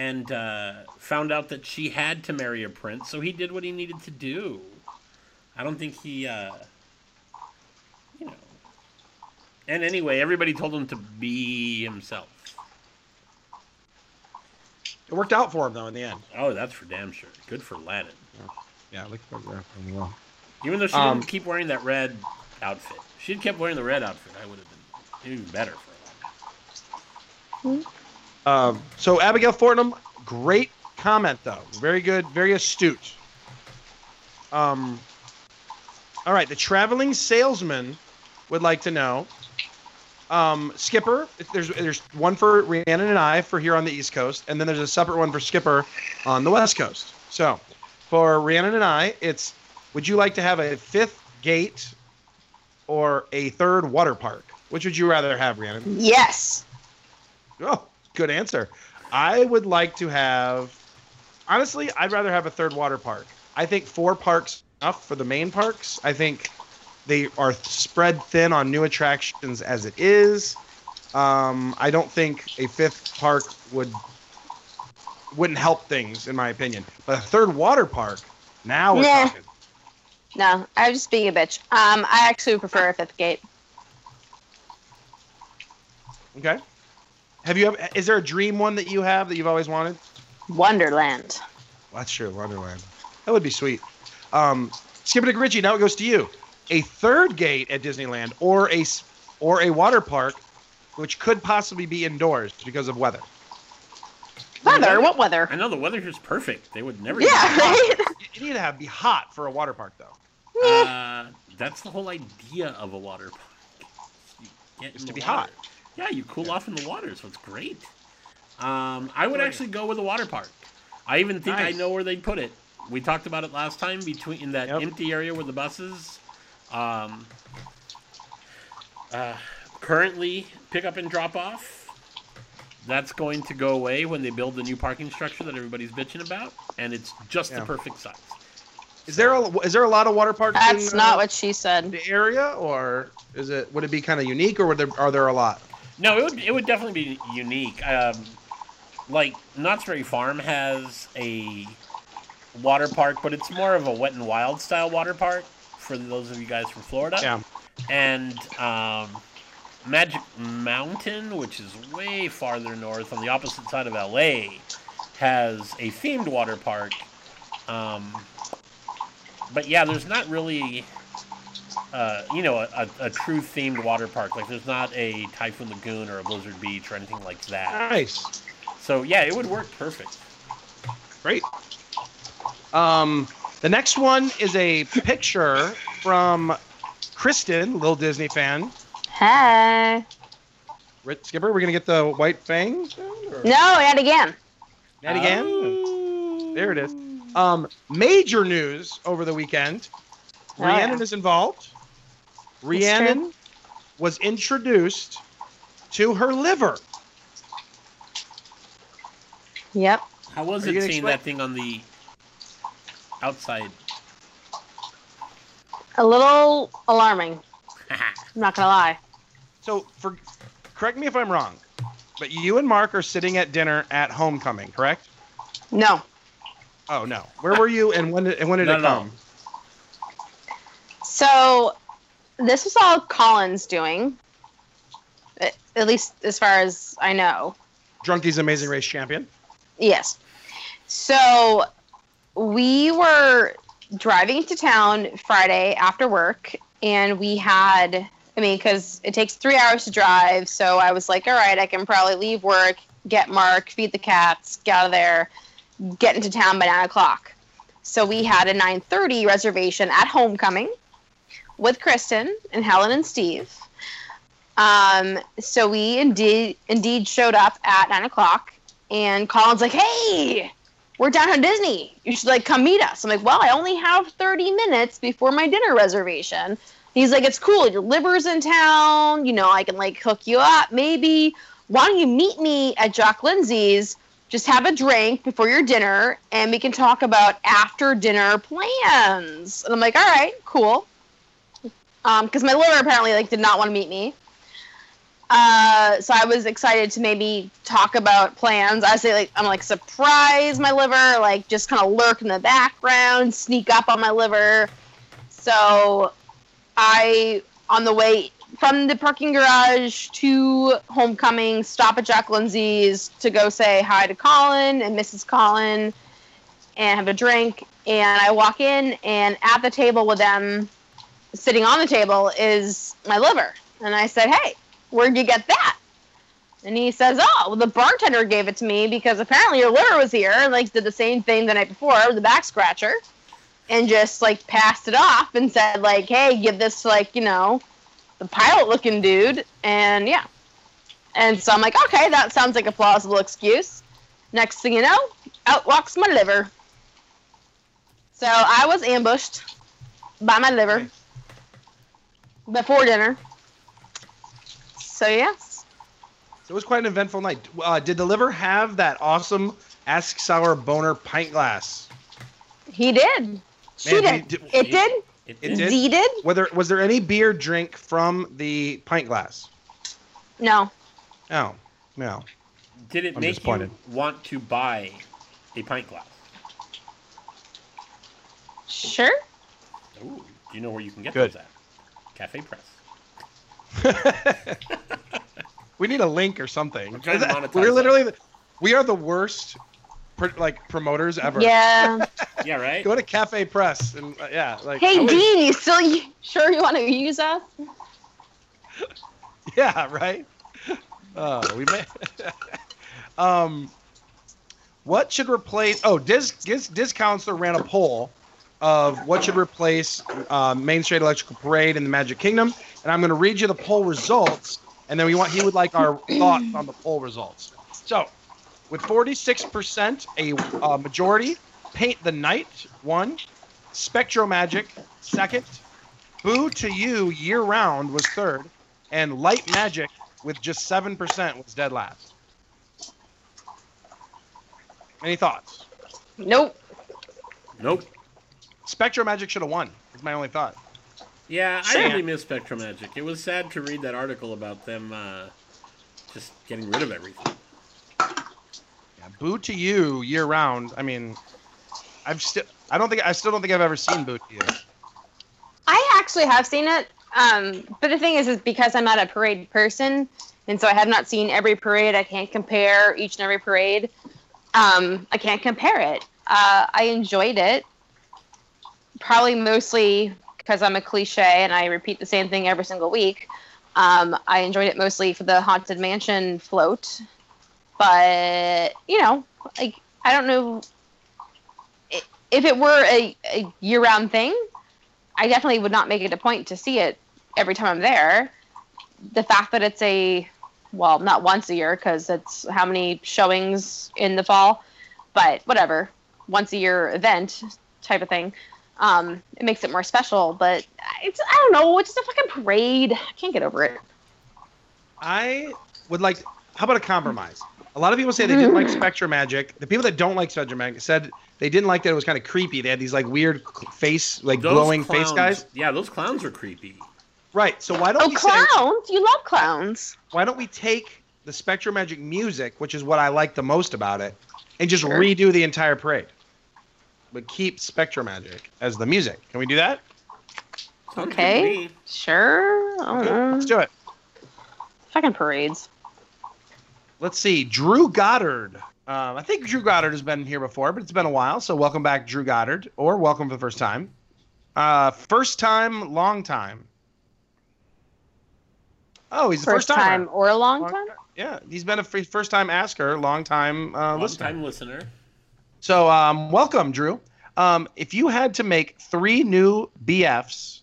and uh, found out that she had to marry a prince, so he did what he needed to do. I don't think he, uh, you know. And anyway, everybody told him to be himself. It worked out for him though in the end. Oh, that's for damn sure. Good for Aladdin. Yeah, look like that from well. Even though she Um, didn't keep wearing that red outfit. She'd kept wearing the red outfit, I would have been even better for Aladdin. Um, so Abigail Fortnum, great comment though. Very good, very astute. Um, all right, the traveling salesman would like to know. Um, Skipper, there's there's one for Rhiannon and I for here on the East Coast, and then there's a separate one for Skipper on the West Coast. So, for Rhiannon and I, it's would you like to have a fifth gate or a third water park? Which would you rather have, Rhiannon? Yes. Oh, good answer. I would like to have. Honestly, I'd rather have a third water park. I think four parks enough for the main parks. I think they are spread thin on new attractions as it is. Um, I don't think a fifth park would wouldn't help things, in my opinion. But a third water park, now we're Nah. talking. No, I was just being a bitch. Um, I actually would prefer a fifth gate. Okay. Have you? Ever, is there a dream one that you have that you've always wanted? Wonderland. Well, that's true. Wonderland. That would be sweet. Um, Skip it to Richie. Now it goes to you. A third gate at Disneyland, or a or a water park, which could possibly be indoors because of weather. Weather? What weather? I know the weather here's perfect. They would never. Yeah, right? You, you need to have be hot for a water park, though. Uh, that's the whole idea of a water park. You get Is to be water. hot. Yeah, you cool off in the water, so it's great. Um, I would actually go with a water park. I even think I know where they'd put it. We talked about it last time between in that Yep. empty area where the buses. Um, uh, currently, pick up and drop off. That's going to go away when they build the new parking structure that everybody's bitching about, and it's just the perfect size. Is there a is there a lot of water parks That's in not uh, what she said. the area, or is it would it be kind of unique, or would there, are there a lot? No, it would it would definitely be unique. Um, like Knott's Berry Farm has a water park, but it's more of a wet and wild style water park for those of you guys from Florida. Yeah. And um, Magic Mountain, which is way farther north on the opposite side of LA, has a themed water park. Um, but yeah, there's not really uh, you know, a, a, a true themed water park. Like, there's not a Typhoon Lagoon or a Blizzard Beach or anything like that. Nice. So, yeah, it would work perfect. Great. Um, the next one is a picture from Kristen, little Disney fan. Hey. Rit Skipper, we're gonna get the white fang. Or... No, not again. Not again. Oh. There it is. Um, major news over the weekend. Oh, Rhiannon yeah. is involved. Rhiannon was introduced to her liver. Yep. How was Are you it seeing explain- that thing on the outside? A little alarming. I'm not gonna lie. So, for correct me if I'm wrong, but you and Mark are sitting at dinner at homecoming, correct? No. Oh no. Where were you, and when did and when did Not it at all. come? So this was all Colin's doing. At least as far as I know. Drunkie's Amazing Race champion. Yes. So we were driving to town Friday after work, and we had, I mean, because it takes three hours to drive. So I was like, all right, I can probably leave work, get Mark, feed the cats, get out of there, get into town by nine o'clock. So we had a 9:30 reservation at Homecoming with Kristen and Helen and Steve. Um, so we indeed indeed showed up at nine o'clock, and Colin's like, "Hey, we're down downtown Disney. You should like come meet us." I'm like, "Well, I only have 30 minutes before my dinner reservation." He's like, "It's cool. Your liver's in town. You know, I can like hook you up. Maybe why don't you meet me at Jock Lindsay's?" Just have a drink before your dinner, and we can talk about after dinner plans. And I'm like, all right, cool. Um, because my liver apparently like did not want to meet me. Uh, so I was excited to maybe talk about plans. I say like I'm like surprise my liver, like just kind of lurk in the background, sneak up on my liver. So I on the way from the parking garage to homecoming, stop at Jock Lindsay's to go say hi to Colin and Mrs. Colin and have a drink. And I walk in, and at the table with them, sitting on the table, is my liver. And I said, Hey, where'd you get that? And he says, Oh, well, the bartender gave it to me because apparently your liver was here and like did the same thing the night before, the back scratcher, and just like passed it off and said, like, hey, give this like, you know, the pilot looking dude. And yeah. And so I'm like, okay, that sounds like a plausible excuse. Next thing you know, out walks my liver. So I was ambushed by my liver before dinner. So yes. So it was quite an eventful night. Uh, did the liver have that awesome Ask Sour Boner pint glass? He did. She Man, did. did- It did. It It did. did? Z did. Whether was there any beer drink from the pint glass? No. No, no. Did it I'm make you want to buy a pint glass? Sure. Ooh, do you know where you can get Good. those at? Cafe Press. we need a link or something. I'm trying to monetize We're literally, the- we are the worst, pr- like promoters ever. Yeah. Yeah, right. Go to Cafe Press and uh, yeah, like hey, I wish- Dean, you still you, sure you want to use us? Yeah, right. Uh, we may. um, what should replace? Oh, Diz, Diz Diz Counselor ran a poll of what should replace uh, Main Street Electrical Parade in the Magic Kingdom, and I'm going to read you the poll results, and then we want he would like our thoughts on the poll results. So, with 46%, a uh, majority, Paint the Night one, Spectro Magic second, Boo to You Year Round was third, and Light Magic with just 7% was dead last. Any thoughts? Nope. Nope. Spectro Magic should have won. Is my only thought. Yeah, I really miss Spectro Magic. It was sad to read that article about them uh, just getting rid of everything. Yeah, Boo to You year round. I mean, I've still I don't think I still don't think I've ever seen Boo to You. I actually have seen it. Um, but the thing is, is because I'm not a parade person, and so I have not seen every parade. I can't compare each and every parade. Um, I can't compare it. Uh, I enjoyed it, probably mostly because I'm a cliche and I repeat the same thing every single week. Um, I enjoyed it mostly for the haunted mansion float, but you know, like I don't know if it were a, a year-round thing. I definitely would not make it a point to see it every time I'm there. The fact that it's a, well, not once a year because it's how many showings in the fall, but whatever, once a year event type of thing. Um, it makes it more special, but it's I don't know, it's just a fucking parade. I can't get over it. I would like. How about a compromise? A lot of people say they didn't like Spectro Magic. The people that don't like Spectro Magic said they didn't like that it was kind of creepy. They had these like weird face, like Those glowing clowns, face guys. Yeah, those clowns are creepy. Right. So why don't Oh, we say clowns! You love clowns. why don't we take the Spectro Magic music, which is what I like the most about it, and just Sure. redo the entire parade, but keep Spectro Magic as the music? Can we do that? Sounds good to Okay. Sure. I. Let's do it. Fucking parades. Let's see. Drew Goddard. Um, I think Drew Goddard has been here before, but it's been a while. So welcome back, Drew Goddard, or welcome for the first time. Uh, first time, long time. Oh, he's the First first, time or a long Long- time? Yeah, he's been a first time asker, long time uh, Long listener. time listener. So um, welcome, Drew. Um, if you had to make three new BFs,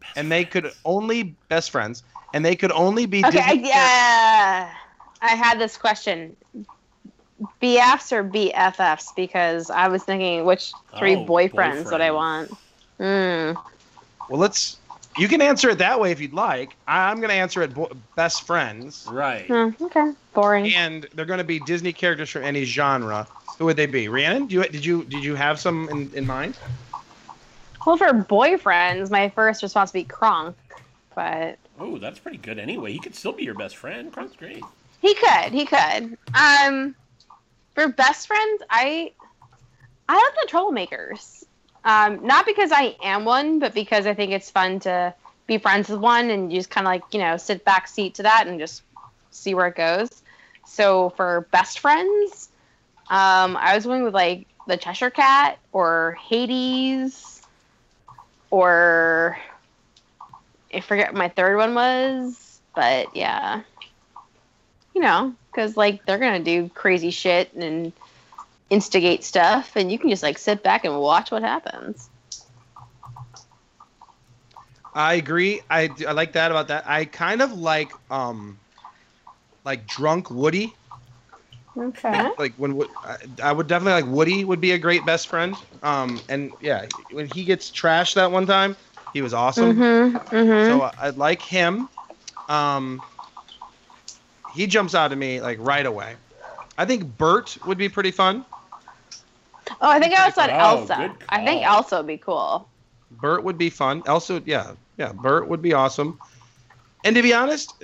Best and they could only best friends, and they could only be Okay, Disney yeah. I had this question. BFs or BFFs? Because I was thinking which three Oh, boyfriends would I want? Hmm. Well, let's. You can answer it that way if you'd like. I- I'm going to answer it bo- best friends, Right. Hmm, okay. Boring. and they're going to be Disney characters from any genre. Who would they be? Rhiannon, do you, did you did you have some in, in mind? Well, for boyfriends, my first response would be Kronk, but Oh, that's pretty good anyway. He could still be your best friend. Kronk's great. he could. He could. Um, for best friends, I I like the troublemakers. Um, not because I am one, but because I think it's fun to be friends with one and you just kind of like you know sit back seat to that and just see where it goes. So for best friends, um, I was going with like the Cheshire Cat or Hades or I forget my third one was, but yeah, you know, because like they're gonna do crazy shit and instigate stuff, and you can just like sit back and watch what happens. I agree. I, I like that about that. I kind of like um, like drunk Woody. Okay. Like when I, I would definitely like Woody would be a great best friend. Um, and yeah, when he gets trashed that one time, he was awesome. Mm-hmm. Mm-hmm. So I, I like him. Um, he jumps out at me like right away. I think Bert would be pretty fun. oh, I think I also had Oh, Elsa. good I think call. Elsa would be cool. Bert would be fun. Also, yeah, yeah, Bert would be awesome. And to be honest,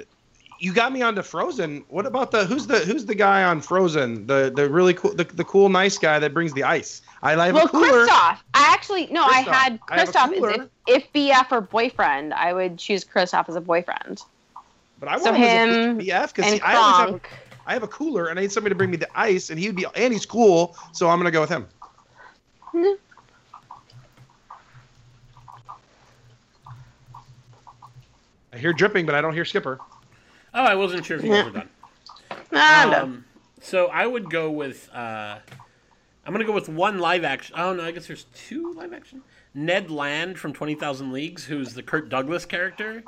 you got me onto Frozen. What about the who's the who's the guy on Frozen? The the really cool the, the cool nice guy that brings the ice. I like well. Kristoff. I actually no, I had I have Kristoff. As if, if BF or boyfriend, I would choose Kristoff as a boyfriend. But I want So him, him BF because I always have a, I have a cooler and I need somebody to bring me the ice and he'd be and he's cool, so I'm gonna go with him. Hmm. I hear dripping, but I don't hear Skipper. Oh, I wasn't sure if you guys were done. Nah, I'm. Um, so I would go with. Uh, I'm gonna go with one live action. Oh no, I guess there's two live action. Ned Land from Twenty Thousand Leagues, who's the Kirk Douglas character.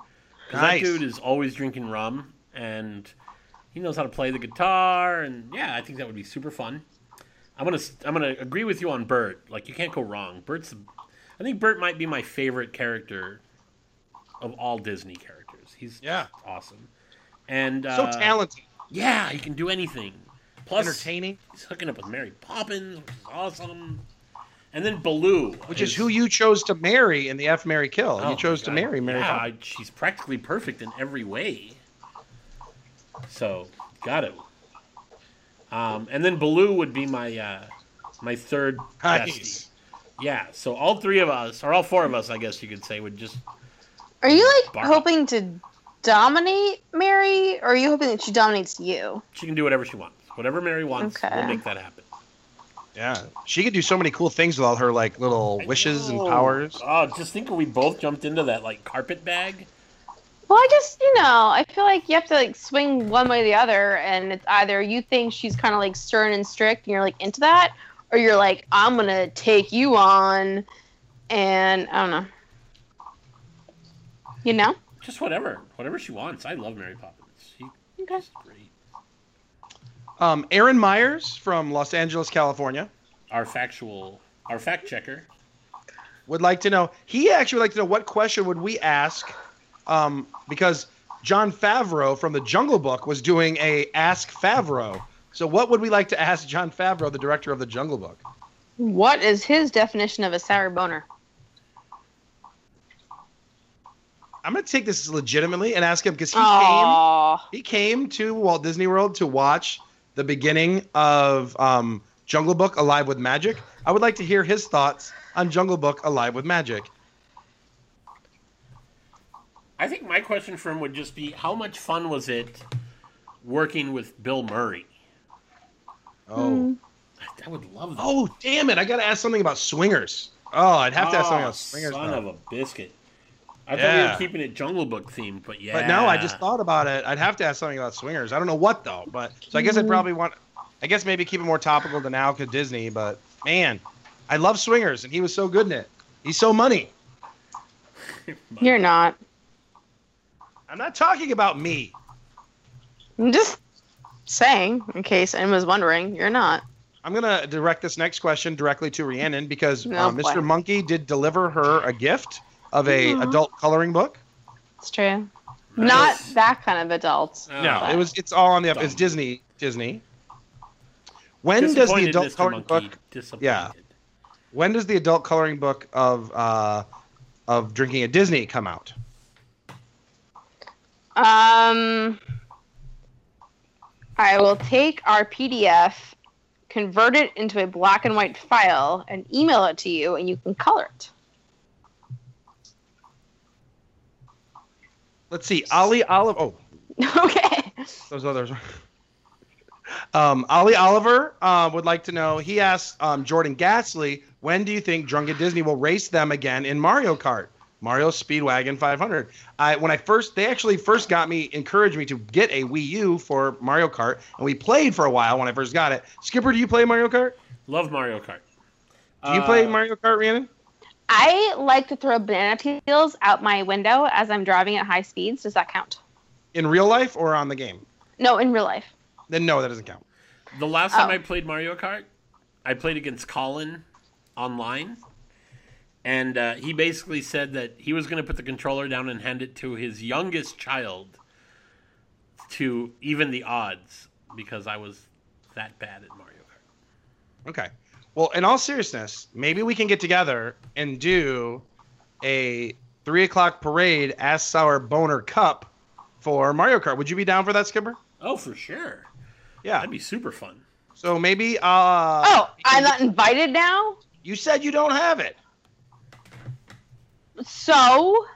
'Cause Nice. That dude is always drinking rum, and he knows how to play the guitar, and yeah, I think that would be super fun. I'm gonna I'm gonna agree with you on Bert. Like you can't go wrong. Bert's. I think Bert might be my favorite character of all Disney characters. He's Yeah. awesome, and So uh, talented, yeah, he can do anything. Plus, entertaining, he's hooking up with Mary Poppins, which is awesome. And then Baloo, which is who you chose to marry in the F Mary Kill. Oh you chose to marry Mary. Yeah, Poppins. I, she's practically perfect in every way. So, got it. Um, and then Baloo would be my uh, my third bestie. Yeah, so all three of us, or all four of us, I guess you could say, would just Are you like Barney. hoping to dominate Mary, or are you hoping that she dominates you? she can do whatever she wants. Whatever Mary wants, Okay. we'll make that happen. Yeah, she could do so many cool things with all her like little I wishes and powers. Oh, just think if we both jumped into that like carpet bag. Well, I just, you know, I feel like you have to like swing one way or the other, and it's either you think she's kind of like stern and strict, and you're like into that, or you're like, I'm gonna take you on, and I don't know. You know? Just whatever, whatever she wants. I love Mary Poppins. She, Okay. she's great. Um, Aaron Myers from Los Angeles, California, Our factual, our fact checker. would like to know. He actually would like to know what question would we ask, um, because Jon Favreau from the Jungle Book was doing a Ask Favreau. So what would we like to ask Jon Favreau, the director of the Jungle Book? What is his definition of a sour boner? I'm gonna take this legitimately and ask him because he came. He came to Walt Disney World to watch the beginning of um, Jungle Book Alive with Magic. I would like to hear his thoughts on Jungle Book Alive with Magic. I think my question for him would just be, how much fun was it working with Bill Murray? Oh. I, I would love that. Oh, damn it. I got to ask something about swingers. Oh, I'd have to ask something Oh, about swingers. Son now. of a biscuit. I thought we were keeping it Jungle Book themed, but yeah. But no, I just thought about it. I'd have to ask something about swingers. I don't know what though, but so I guess I'd probably want. I guess maybe keep it more topical than now because Disney. But man, I love swingers, and he was so good in it. He's so money. You're not. I'm not talking about me. I'm just saying, in case anyone was wondering, you're not. I'm gonna direct this next question directly to Rhiannon because No, uh. Mr. Monkey did deliver her a gift of a Aw. adult coloring book. It's true. Not that kind of adult. No, it was. It's all on the. It's Disney. Disney. When does the adult Mr. coloring Monkey. book? Yeah. When does the adult coloring book of uh, of drinking at Disney come out? Um, I will take our PDF, convert it into a black and white file, and email it to you, and you can color it. Let's see. Ali Oliver. Oh, okay. those others. Um, Ali Oliver uh, would like to know. He asked um, Jordan Gasly, when do you think Drunken Disney will race them again in Mario Kart? Mario Speedwagon 500. I when I first they actually first got me encouraged me to get a Wii U for Mario Kart, and we played for a while when I first got it. Skipper, do you play Mario Kart? Love Mario Kart. Do you play Uh, Mario Kart, Rhiannon? I like to throw banana peels out my window as I'm driving at high speeds. Does that count? In real life or on the game? No, in real life. Then no, that doesn't count. The last time Oh. I played Mario Kart, I played against Colin online, and uh, he basically said that he was going to put the controller down and hand it to his youngest child to even the odds because I was that bad at Mario Kart. Okay. Well, in all seriousness, maybe we can get together and do a three o'clock parade Ass Sour Boner Cup for Mario Kart. Would you be down for that, Skipper? Oh, for sure. Yeah. That'd be super fun. So maybe. Uh, Oh, I'm not invited now? You said you don't have it. So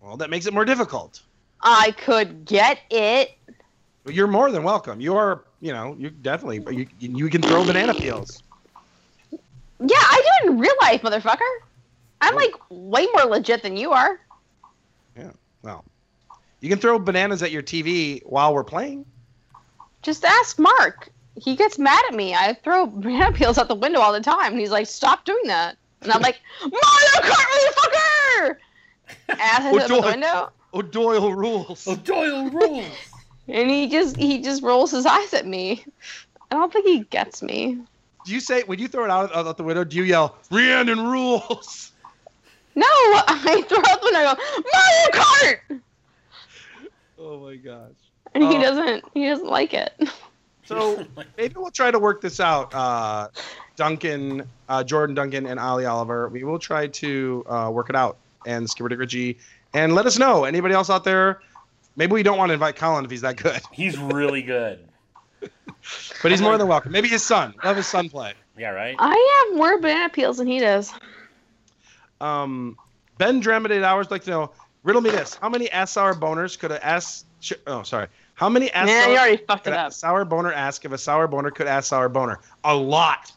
Well, that makes it more difficult. I could get it. You're more than welcome. You are, you know, you definitely. You, you can throw banana peels. Yeah, I do it in real life, motherfucker. I'm like way more legit than you are. Yeah. Well, you can throw bananas at your TV while we're playing. Just ask Mark. He gets mad at me. I throw banana peels out the window all the time, and he's like, "Stop doing that." And I'm like, "Mario Kart, motherfucker!" Ass hits it out the Doyle. window, O'Doyle rules. Oh, Doyle rules. And he just he just rolls his eyes at me. I don't think he gets me. Do you say when you throw it out, out the window? Do you yell Rhiannon rules? No, I throw it out the window. and go, Mario Kart, Oh my gosh. and he Oh. doesn't. He doesn't like it. So maybe we'll try to work this out. Uh, Duncan, uh, Jordan Duncan, and Ali Oliver. We will try to uh, work it out. And Skipper Dick Ritchie. And let us know. Anybody else out there? Maybe we don't want to invite Colin if he's that good. He's really good. But he's more than welcome. Maybe his son. Have his son play. Yeah, right? I have more banana peels than he does. Um, ben Dramidate Hours like to know. Riddle me this: How many ass sour boners could a ass? Sh- oh, sorry. How many ass Man, sour, you already fucked could it a up. sour boner ask if a sour boner could ask sour boner? A lot.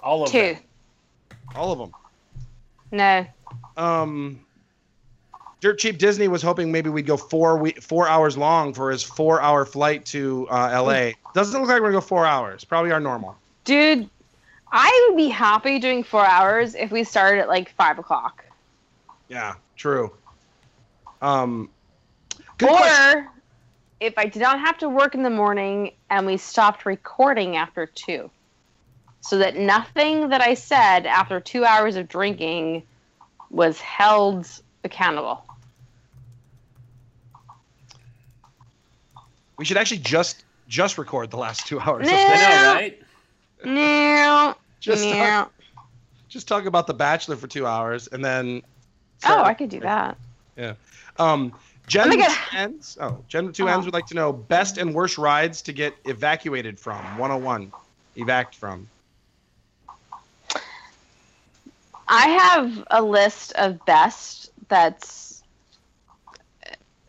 All of Two. them. All of them. No. um Dirt Cheap Disney was hoping maybe we'd go four we- four hours long for his four hour flight to uh, L.A. Doesn't look like we're gonna go four hours. Probably our normal. Dude, I would be happy doing four hours if we started at like five o'clock. Yeah, true. Um, good or question. if I did not have to work in the morning and we stopped recording after two. So that nothing that I said after two hours of drinking was held accountable. We should actually just just record the last two hours. Nah. I know, right? No. Just no. talk, just talk about the Bachelor for two hours and then. Oh, I could do that. Yeah. Um, Gen Oh my two ends. Oh, Gen two Oh. ends would like to know best and worst rides to get evacuated from. 101, evac from. I have a list of best that's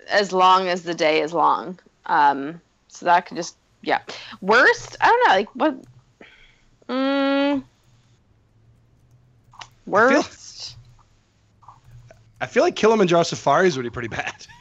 as long as the day is long. Um, so that could just yeah. Worst, I don't know, like what? Mm, worst. I feel like Kilimanjaro safaris would be pretty bad.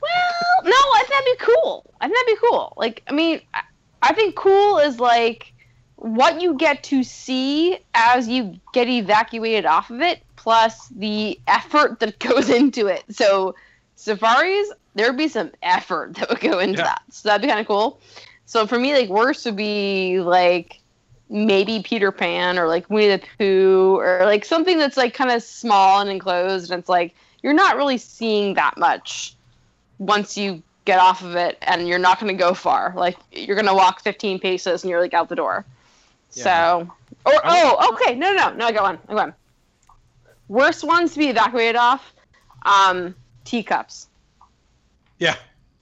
Well, no, I think that'd be cool. I think that'd be cool. Like, I mean, I, I think cool is like what you get to see as you get evacuated off of it, plus the effort that goes into it. So, safaris, there would be some effort that would go into Yeah. that. So, that'd be kind of cool. So, for me, like, worst would be like maybe Peter Pan or like Winnie the Pooh or like something that's like kind of small and enclosed. And it's like you're not really seeing that much once you get off of it and you're not going to go far. Like you're going to walk 15 paces and you're like out the door. Yeah. So, or oh, okay, no, no, no, I got one. I got one. Worst ones to be evacuated off, um, teacups. Yeah.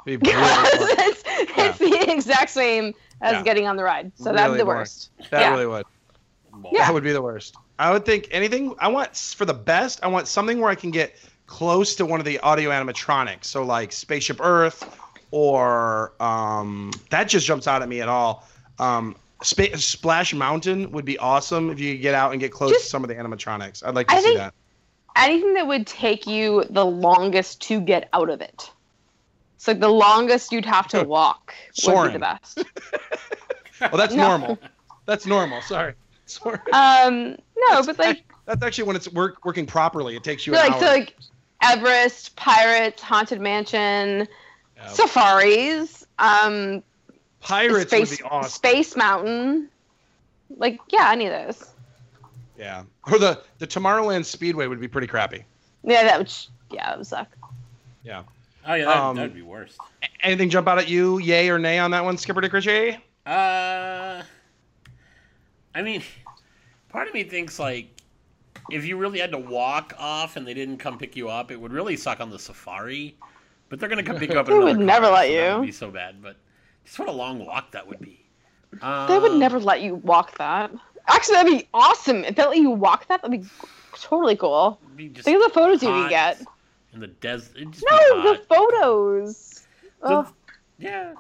Be really Because boring. it's, it's the exact same as Yeah. getting on the ride. So that'd Really be the boring. worst. that yeah. really would. Yeah. That would be the worst. I would think anything. I want for the best. I want something where I can get close to one of the audio animatronics. So like Spaceship Earth, or um, that just jumps out at me at all. Um, Spa- Splash Mountain would be awesome if you could get out and get close Just- to some of the animatronics. I'd like to I see think- that. Anything that would take you the longest to get out of it. So like the longest you'd have to walk would be the best. Well, that's No. normal. That's normal. Sorry. Sorry. Um, no, but like, That's actually when it's work, working properly. It takes you like, hour. so like Everest, Pirates, Haunted Mansion, Yeah. safaris, um, Pirates Space, would be awesome. Space Mountain. Like, yeah, any of those. Yeah. Or the the Tomorrowland Speedway would be pretty crappy. Yeah, that would, yeah, that would suck. Yeah. Oh yeah, that, Um, that'd be worse. Anything jump out at you? Yay or nay on that one, Skipper Dick Richie? Uh, I mean, part of me thinks like if you really had to walk off and they didn't come pick you up, it would really suck on the safari. But they're gonna come pick you up. in They another would never let so That you. would be so bad. But just what a long walk that would be. Um, They would never let you walk that. Actually, that'd be awesome. If they let you walk that, that'd be totally cool. be just Think of the photos you hot could get. in the desert. No, the photos. The- Oh, Yeah.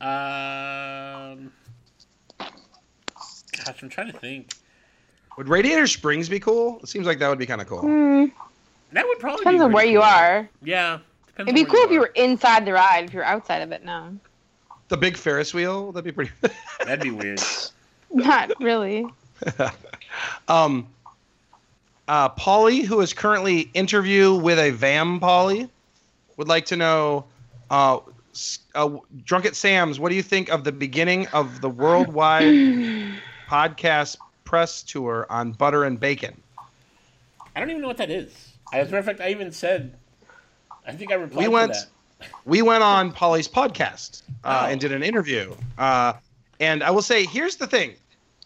Um. Gosh, I'm trying to think. Would Radiator Springs be cool? It seems like that would be kind of cool. hmm. That would probably Depends be on where pretty you are. Yeah. Depends It'd be on cool if you were inside the ride. If you're outside of it, no. The big Ferris wheel, that'd be pretty. That'd be weird. Not really. um, uh, Polly, who is currently interview with a VAM Polly, would like to know, uh, uh, Drunk at Sam's, what do you think of the beginning of the worldwide podcast press tour on butter and bacon? I don't even know what that is. As a matter of fact, I even said, I think I replied We went- to that. we went on Polly's podcast uh, Oh. and did an interview. Uh, and I will say, here's the thing,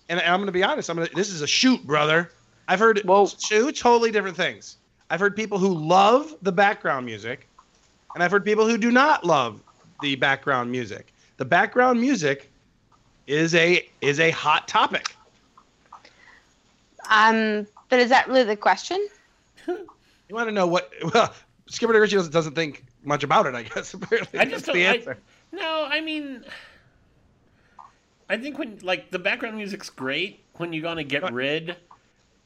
and I'm going to be honest. I'm gonna, this is a shoot, brother. I've heard Whoa. two totally different things. I've heard people who love the background music, and I've heard people who do not love the background music. The background music is a is a hot topic. Um, but is that really the question? You want to know what? Well, Skipper Richie doesn't, doesn't think much about it. I guess apparently I that's just the don't. I, answer. no, I mean, I think when like the background music's great when you're gonna get rid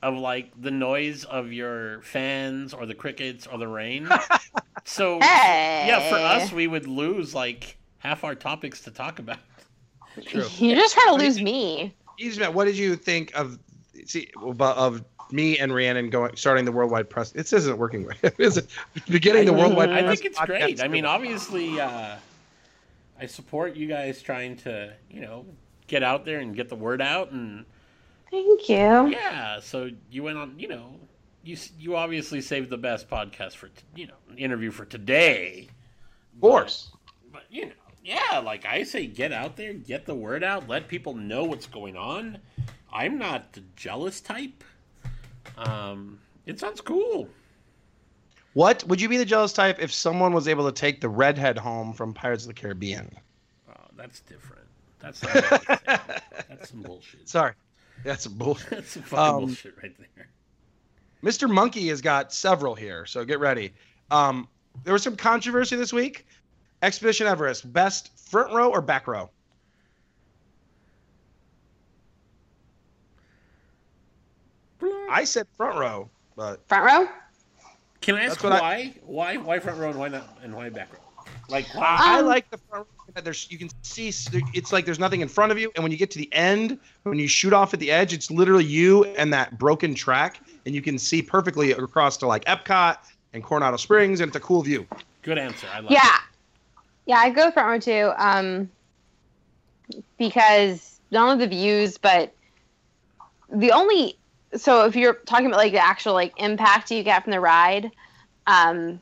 of like the noise of your fans or the crickets or the rain. so Hey. yeah, for us, we would lose like half our topics to talk about. True. You're just trying to lose me. Easy, what did you think of see of me and Rhiannon going starting the worldwide press? This isn't working right. Is it beginning the worldwide? I press think it's great. I mean, obviously, uh, I support you guys trying to, you know, get out there and get the word out, and Thank you. yeah. So you went on, you know, you you obviously saved the best podcast for, t- you know, interview for today. of course. But you know, yeah, like I say, get out there, get the word out, let people know what's going on. I'm not the jealous type. Um, it sounds cool. What would you be the jealous type if someone was able to take the redhead home from Pirates of the Caribbean? Oh, that's different. That's not what I said. that's some bullshit. Sorry, that's some bullshit. That's some fucking Um, bullshit right there. Mr. Monkey has got several here, so get ready. Um, there was some controversy this week. Expedition Everest, best front row or back row? I said front row, but Front row? Can I ask that's what I- why? Why? Why front row and why not? And why back row? Like I- wow. I like the front that there's you can see it's like there's nothing in front of you, and when you get to the end, when you shoot off at the edge, it's literally you and that broken track, and you can see perfectly across to like Epcot and Coronado Springs, and it's a cool view. Good answer. I love Yeah. Yeah, I go front row too. Um, because not only the views, but the only so if you're talking about like the actual like impact you get from the ride, um,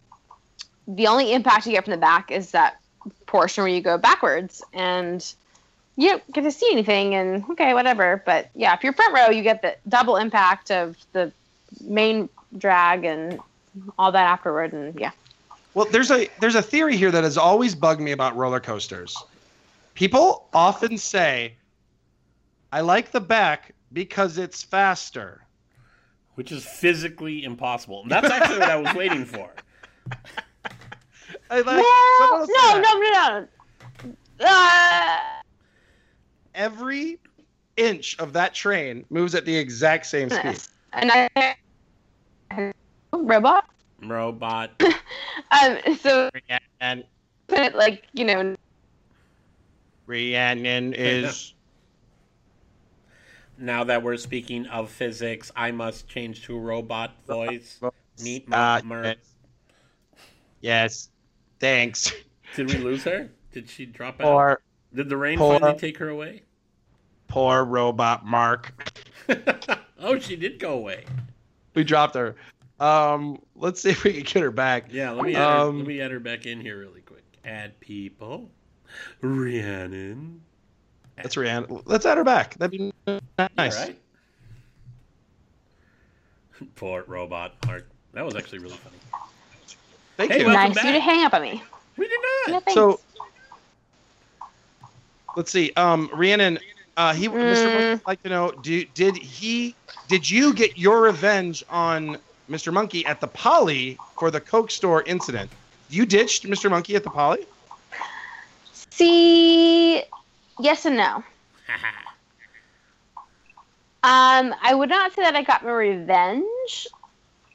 the only impact you get from the back is that portion where you go backwards and you don't get to see anything and okay whatever but yeah if you're front row you get the double impact of the main drag and all that afterward and yeah Well, there's a there's a theory here that has always bugged me about roller coasters. People often say, "I like the back because it's faster." Which is physically impossible. And that's actually what I was waiting for. I like well, someone no, no, no, no. Uh, Every inch of that train moves at the exact same speed. and I robot. Robot. Um, so And put it like you know, Rhiannon is Now that we're speaking of physics, I must change to robot voice. Meet uh, Mer. yes. yes. Thanks. Did we lose her? Did she drop out? Poor Did the rain poor- finally take her away? poor robot Mark. oh, she did go away. We dropped her. Um, let's see if we can get her back. Yeah, let me add, her, Um, let me add her back in here really quick. Add people. Rhiannon. That's Rhiannon. Let's add her back. That'd be nice. All right. Poor robot Mark. That was actually really funny. Thank Hey, you. welcome nice of you back. to hang up on me. We did not. thanks. So let's see. Um, Rhiannon, uh, he, Mr. Mm. Monkey would like to know: do, Did he? Did you get your revenge on Mr. Monkey at the Poly for the Coke store incident? You ditched Mr. Monkey at the Poly. See, yes and no. Um, I would not say that I got my revenge,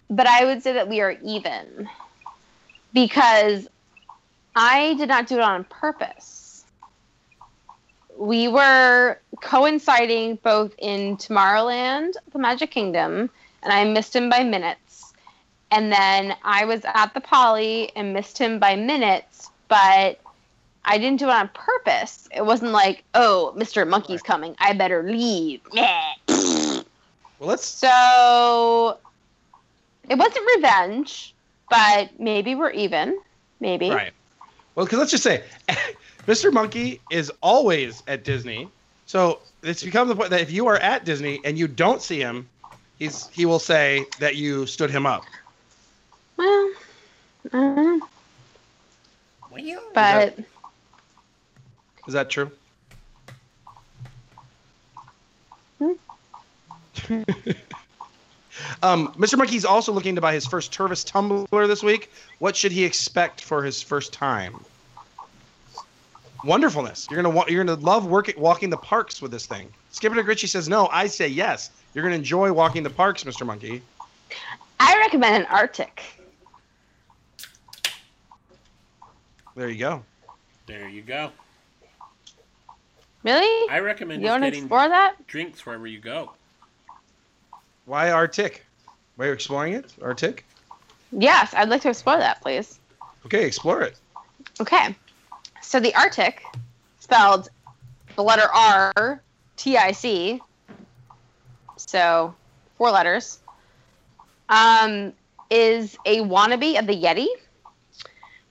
but I would say that we are even because I did not do it on purpose. We were coinciding both in Tomorrowland, the Magic Kingdom, and I missed him by minutes. And then I was at the Poly and missed him by minutes, but I didn't do it on purpose. It wasn't like, oh, Mr. Monkey's coming. I better leave. Well, let's. So it wasn't revenge, but maybe we're even. Maybe. Right. Well, because let's just say, Mr. Monkey is always at Disney, so it's become the point that if you are at Disney and you don't see him, he's he will say that you stood him up. Well, I don't know. Well, But Is that true? Hmm. um, Mr. Monkey's also looking to buy his first Tervis tumbler this week. What should he expect for his first time? Wonderfulness. You're gonna wa- you're gonna love working walking the parks with this thing. Skipper DeGritchie says no. I say yes. You're gonna enjoy walking the parks, Mr. Monkey. I recommend an RTIC. There you go. there you go. Really? I recommend You just want to getting explore that? drinks wherever you go. Why RTIC? Why are you exploring it? Arctic? Yes, I'd like to explore that, please. Okay, explore it. Okay. So the RTIC, spelled the letter R, T I C, so four letters, um, is a wannabe of the Yeti,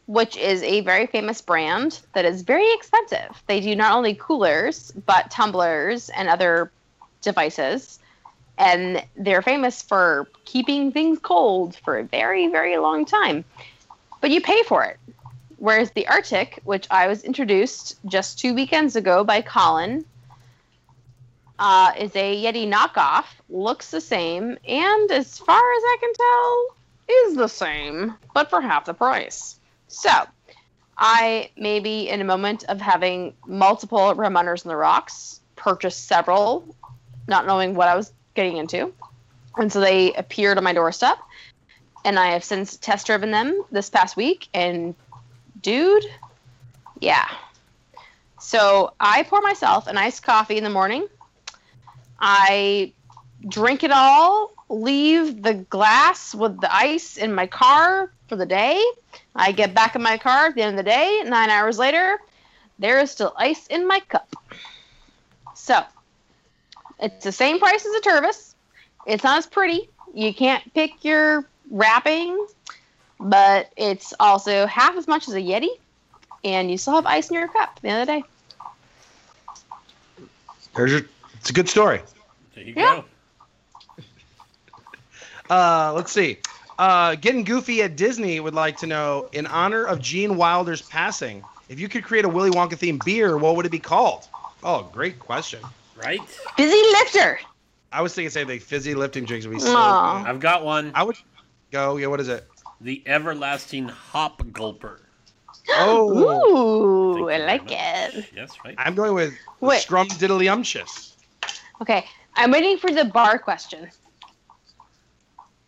which is a very famous brand that is very expensive. They do not only coolers, but tumblers and other devices. And they're famous for keeping things cold for a very, very long time. But you pay for it. Whereas the RTIC, which I was introduced just two weekends ago by Colin, uh, is a Yeti knockoff, looks the same, and as far as I can tell, is the same, but for half the price. So, I maybe in a moment of having multiple rum runners in the rocks, purchased several, not knowing what I was getting into. And so they appeared on my doorstep. And I have since test driven them this past week. And dude, Yeah. So I pour myself an iced coffee in the morning. I drink it all, leave the glass with the ice in my car for the day. I get back in my car at the end of the day. Nine hours later, there is still ice in my cup. So it's the same price as a Tervis. It's not as pretty. You can't pick your wrapping, but it's also half as much as a Yeti, and you still have ice in your cup at the end of the day. There's your. It's a good story. There you Yeah. go. Uh, let's see. Uh, getting goofy at Disney would like to know, in honor of Gene Wilder's passing, if you could create a Willy Wonka themed beer, what would it be called? Oh, great question. Right? Busy lifter. I was thinking same thing. Fizzy lifting drinks would be so Aw. good. I've got one. I would go. Yeah, what is it? The everlasting hop gulper. Oh, Ooh, I like much. it. Yes, right. I'm going with Wait. Scrum Diddlyumptious. Okay, I'm waiting for the bar question.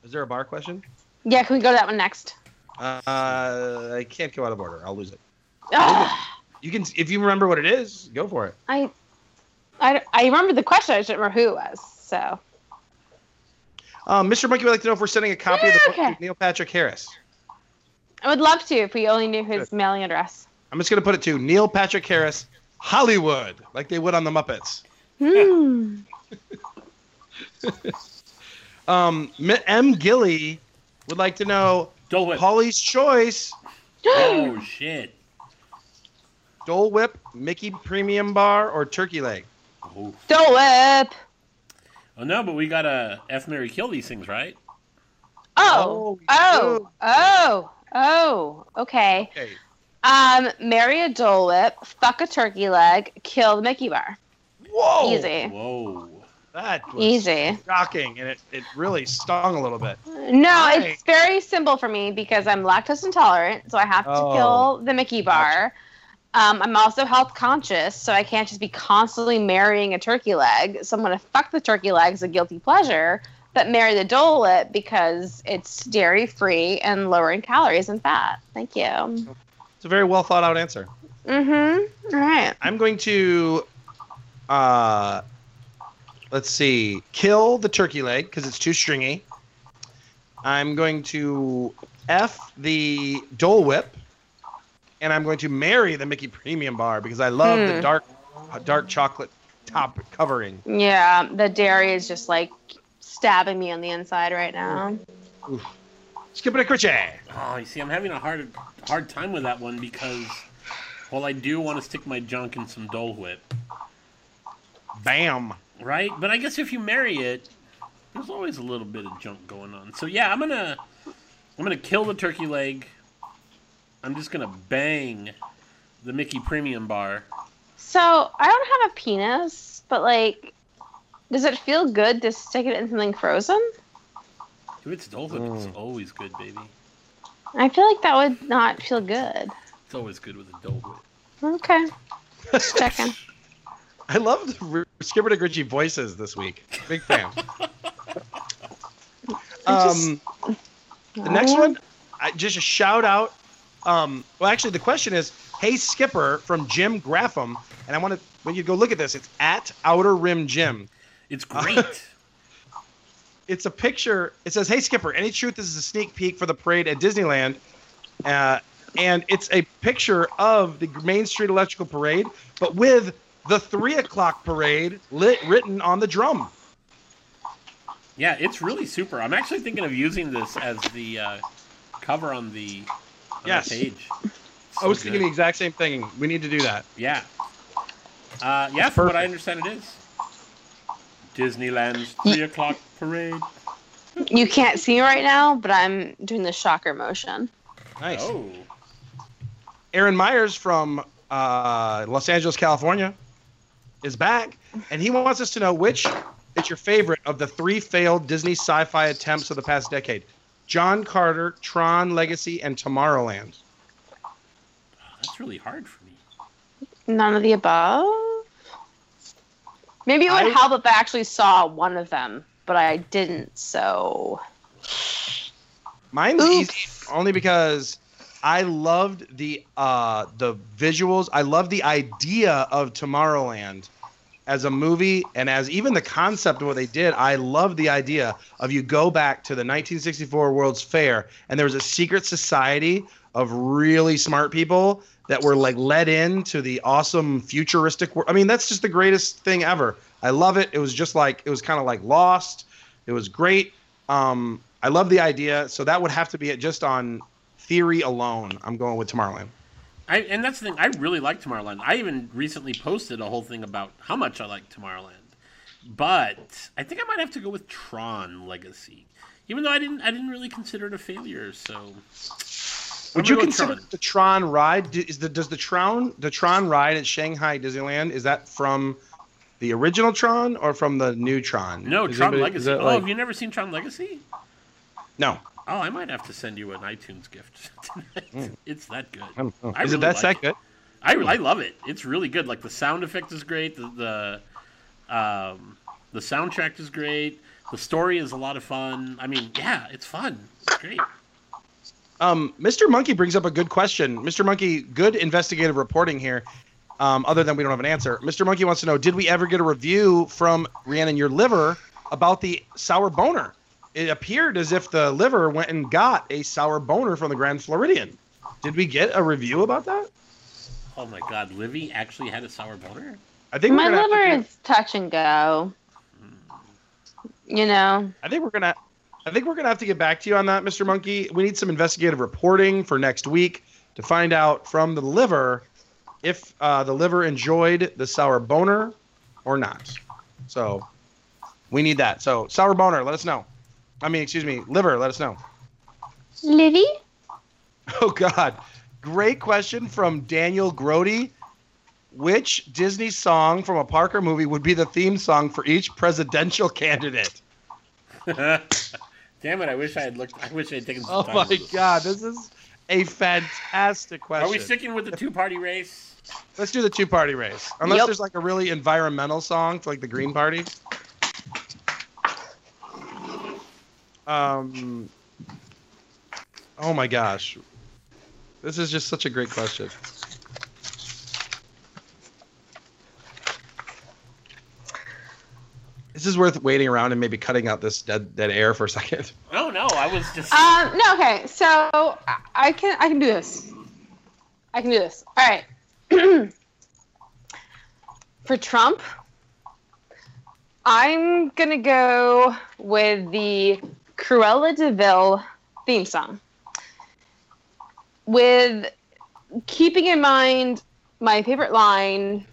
Is there a bar question? Yeah, can we go to that one next? Uh, I can't go out of order. I'll lose it. Ugh, You can, if you remember what it is, go for it. I, I, I remember the question. I just don't remember who it was. So Um, Mr. Monkey would like to know if we're sending a copy of the book Okay. to Neil Patrick Harris. I would love to if we only knew his mailing address. I'm just going to put it to Neil Patrick Harris, Hollywood, like they would on the Muppets. Hmm. Um, M. M. Gilly would like to know Dole Whip. Polly's Choice, Oh, shit. Dole Whip, Mickey Premium Bar, or Turkey Leg. Oh. Dole Whip. oh, no, but we got to F, Mary, kill these things, right? Oh, Oh, oh, oh, oh. Okay. Okay. Um, marry a Dole Whip, fuck a turkey leg, kill the Mickey bar. Whoa! Easy. Whoa. That was Easy. shocking, and it, it really stung a little bit. No, Why? it's very simple for me because I'm lactose intolerant, so I have to Oh. kill the Mickey bar. Um, I'm also health conscious, so I can't just be constantly marrying a turkey leg. So I'm gonna fuck the turkey leg as a guilty pleasure, but marry the Dole Whip because it's dairy free and lower in calories and fat. Thank you. It's a very well thought out answer. Mm-hmm. All right. I'm going to, uh, let's see, kill the turkey leg because it's too stringy. I'm going to F the Dole Whip, and I'm going to marry the Mickey Premium Bar because I love the Hmm. dark, dark chocolate top covering. Yeah, the dairy is just like stabbing me on the inside right now. Skip it a critchy. Oh, you see, I'm having a hard hard time with that one because, well, I do want to stick my junk in some Dole Whip, Bam. right? But I guess if you marry it, there's always a little bit of junk going on. So yeah, I'm gonna I'm gonna kill the turkey leg. I'm just gonna bang the Mickey Premium Bar. So I don't have a penis, but like, does it feel good to stick it in something frozen? If it's Dole Whip, it's always good, baby. I feel like that would not feel good. It's always good with a Dole Whip. Okay, just checking. I love the Skipper to Gritchy voices this week. Big fan. um, the next one, I, just a shout out. Um, well, actually, the question is, "Hey Skipper" from Jim Graffam, and I want to when you go look at this, it's at Outer Rim Jim. It's great. It's a picture. It says, "Hey Skipper, any truth? This is a sneak peek for the parade at Disneyland." Uh, and it's a picture of the Main Street Electrical Parade, but with the three o'clock parade lit written on the drum. yeah, it's really super. I'm actually thinking of using this as the uh, cover on the Yes. page. I was So thinking the exact same thing. We need to do that. Yeah. Uh, yeah, That's from what I understand, it is. Disneyland's three o'clock parade. You can't see me right now, but I'm doing the shocker motion. Nice. Oh, Aaron Myers from uh, Los Angeles, California, is back, and he wants us to know which is your favorite of the three failed Disney sci-fi attempts of the past decade: John Carter, Tron Legacy, and Tomorrowland. that's really hard for me. None of the above. Maybe it would I- help if I actually saw one of them, but I didn't. So Mine's Oops. easy only because I loved the uh the visuals. I love the idea of Tomorrowland as a movie and as even the concept of what they did. I love the idea of you go back to the 1964 World's Fair and there was a secret society of really smart people that were like led into the awesome futuristic world. I mean, that's just the greatest thing ever. I love it. It was just like it was kind of like Lost. It was great. Um, I love the idea. So that would have to be it just on theory alone. I'm going with Tomorrowland. I, and that's the thing. I really like Tomorrowland. I even recently posted a whole thing about how much I like Tomorrowland. But I think I might have to go with Tron Legacy, even though I didn't. I didn't really consider it a failure. So Would you consider Tron. the Tron ride? Is the does the Tron the Tron ride at Shanghai Disneyland is that from the original Tron or from the new Tron? No, Is Tron anybody- Legacy. Oh, like- have you never seen Tron Legacy? no. Oh, I might have to send you an iTunes gift. tonight. It's that good. I don't know. I Is really it that like that good? I, I love it. It's really good. Like the sound effect is great. The the, um, the soundtrack is great. The story is a lot of fun. I mean, yeah, it's fun. It's great. Um, Mr. Monkey brings up a good question. Mr. Monkey, good investigative reporting here. Um, other than we don't have an answer, Mr. Monkey wants to know: Did we ever get a review from Rhiannon Your Liver about the sour boner? It appeared as if the liver went and got a sour boner from the Grand Floridian. Did we get a review about that? Oh my God, Livy actually had a sour boner. I think My we're gonna liver is touch and go. You know, I think we're gonna. I think we're gonna have to get back to you on that, Mr. Monkey. We need some investigative reporting for next week to find out from the liver if uh, the liver enjoyed the sour boner or not. So we need that. So sour boner, let us know. I mean, excuse me, liver, let us know. Livy. Oh God, great question from Daniel Grody. Which Disney song from a Parker movie would be the theme song for each presidential candidate? Damn it! I wish I had looked. I wish I had taken some Oh time. my. God, this is a fantastic question. Are we sticking with the two-party race? Let's do the two party race. Unless Yep. there's like a really environmental song for like the Green Party. Um. Oh my gosh, this is just such a great question. This is worth waiting around and maybe cutting out this dead dead air for a second. Oh no, I was just. Um, no, okay. So I- I can I can do this. I can do this. All right. For Trump, I'm gonna go with the Cruella De Vil theme song. With keeping in mind my favorite line,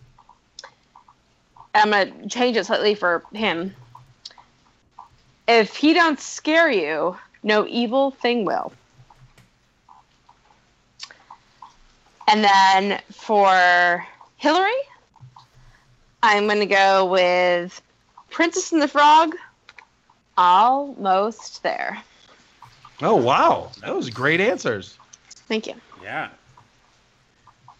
I'm gonna change it slightly for him. If he don't scare you, no evil thing will. And then for Hillary, I'm going to go with Princess and the Frog, almost there. Oh wow, that was great answers. Thank you. Yeah.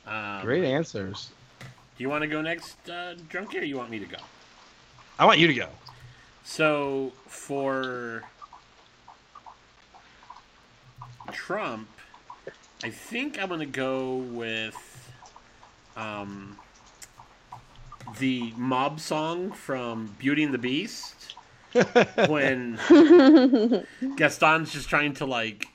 Um, Great answers. Do you want to go next, uh, Drunky, or you want me to go? I want you to go. So for Trump, I think I'm gonna go with um, the mob song from Beauty and the Beast when Gaston's just trying to like,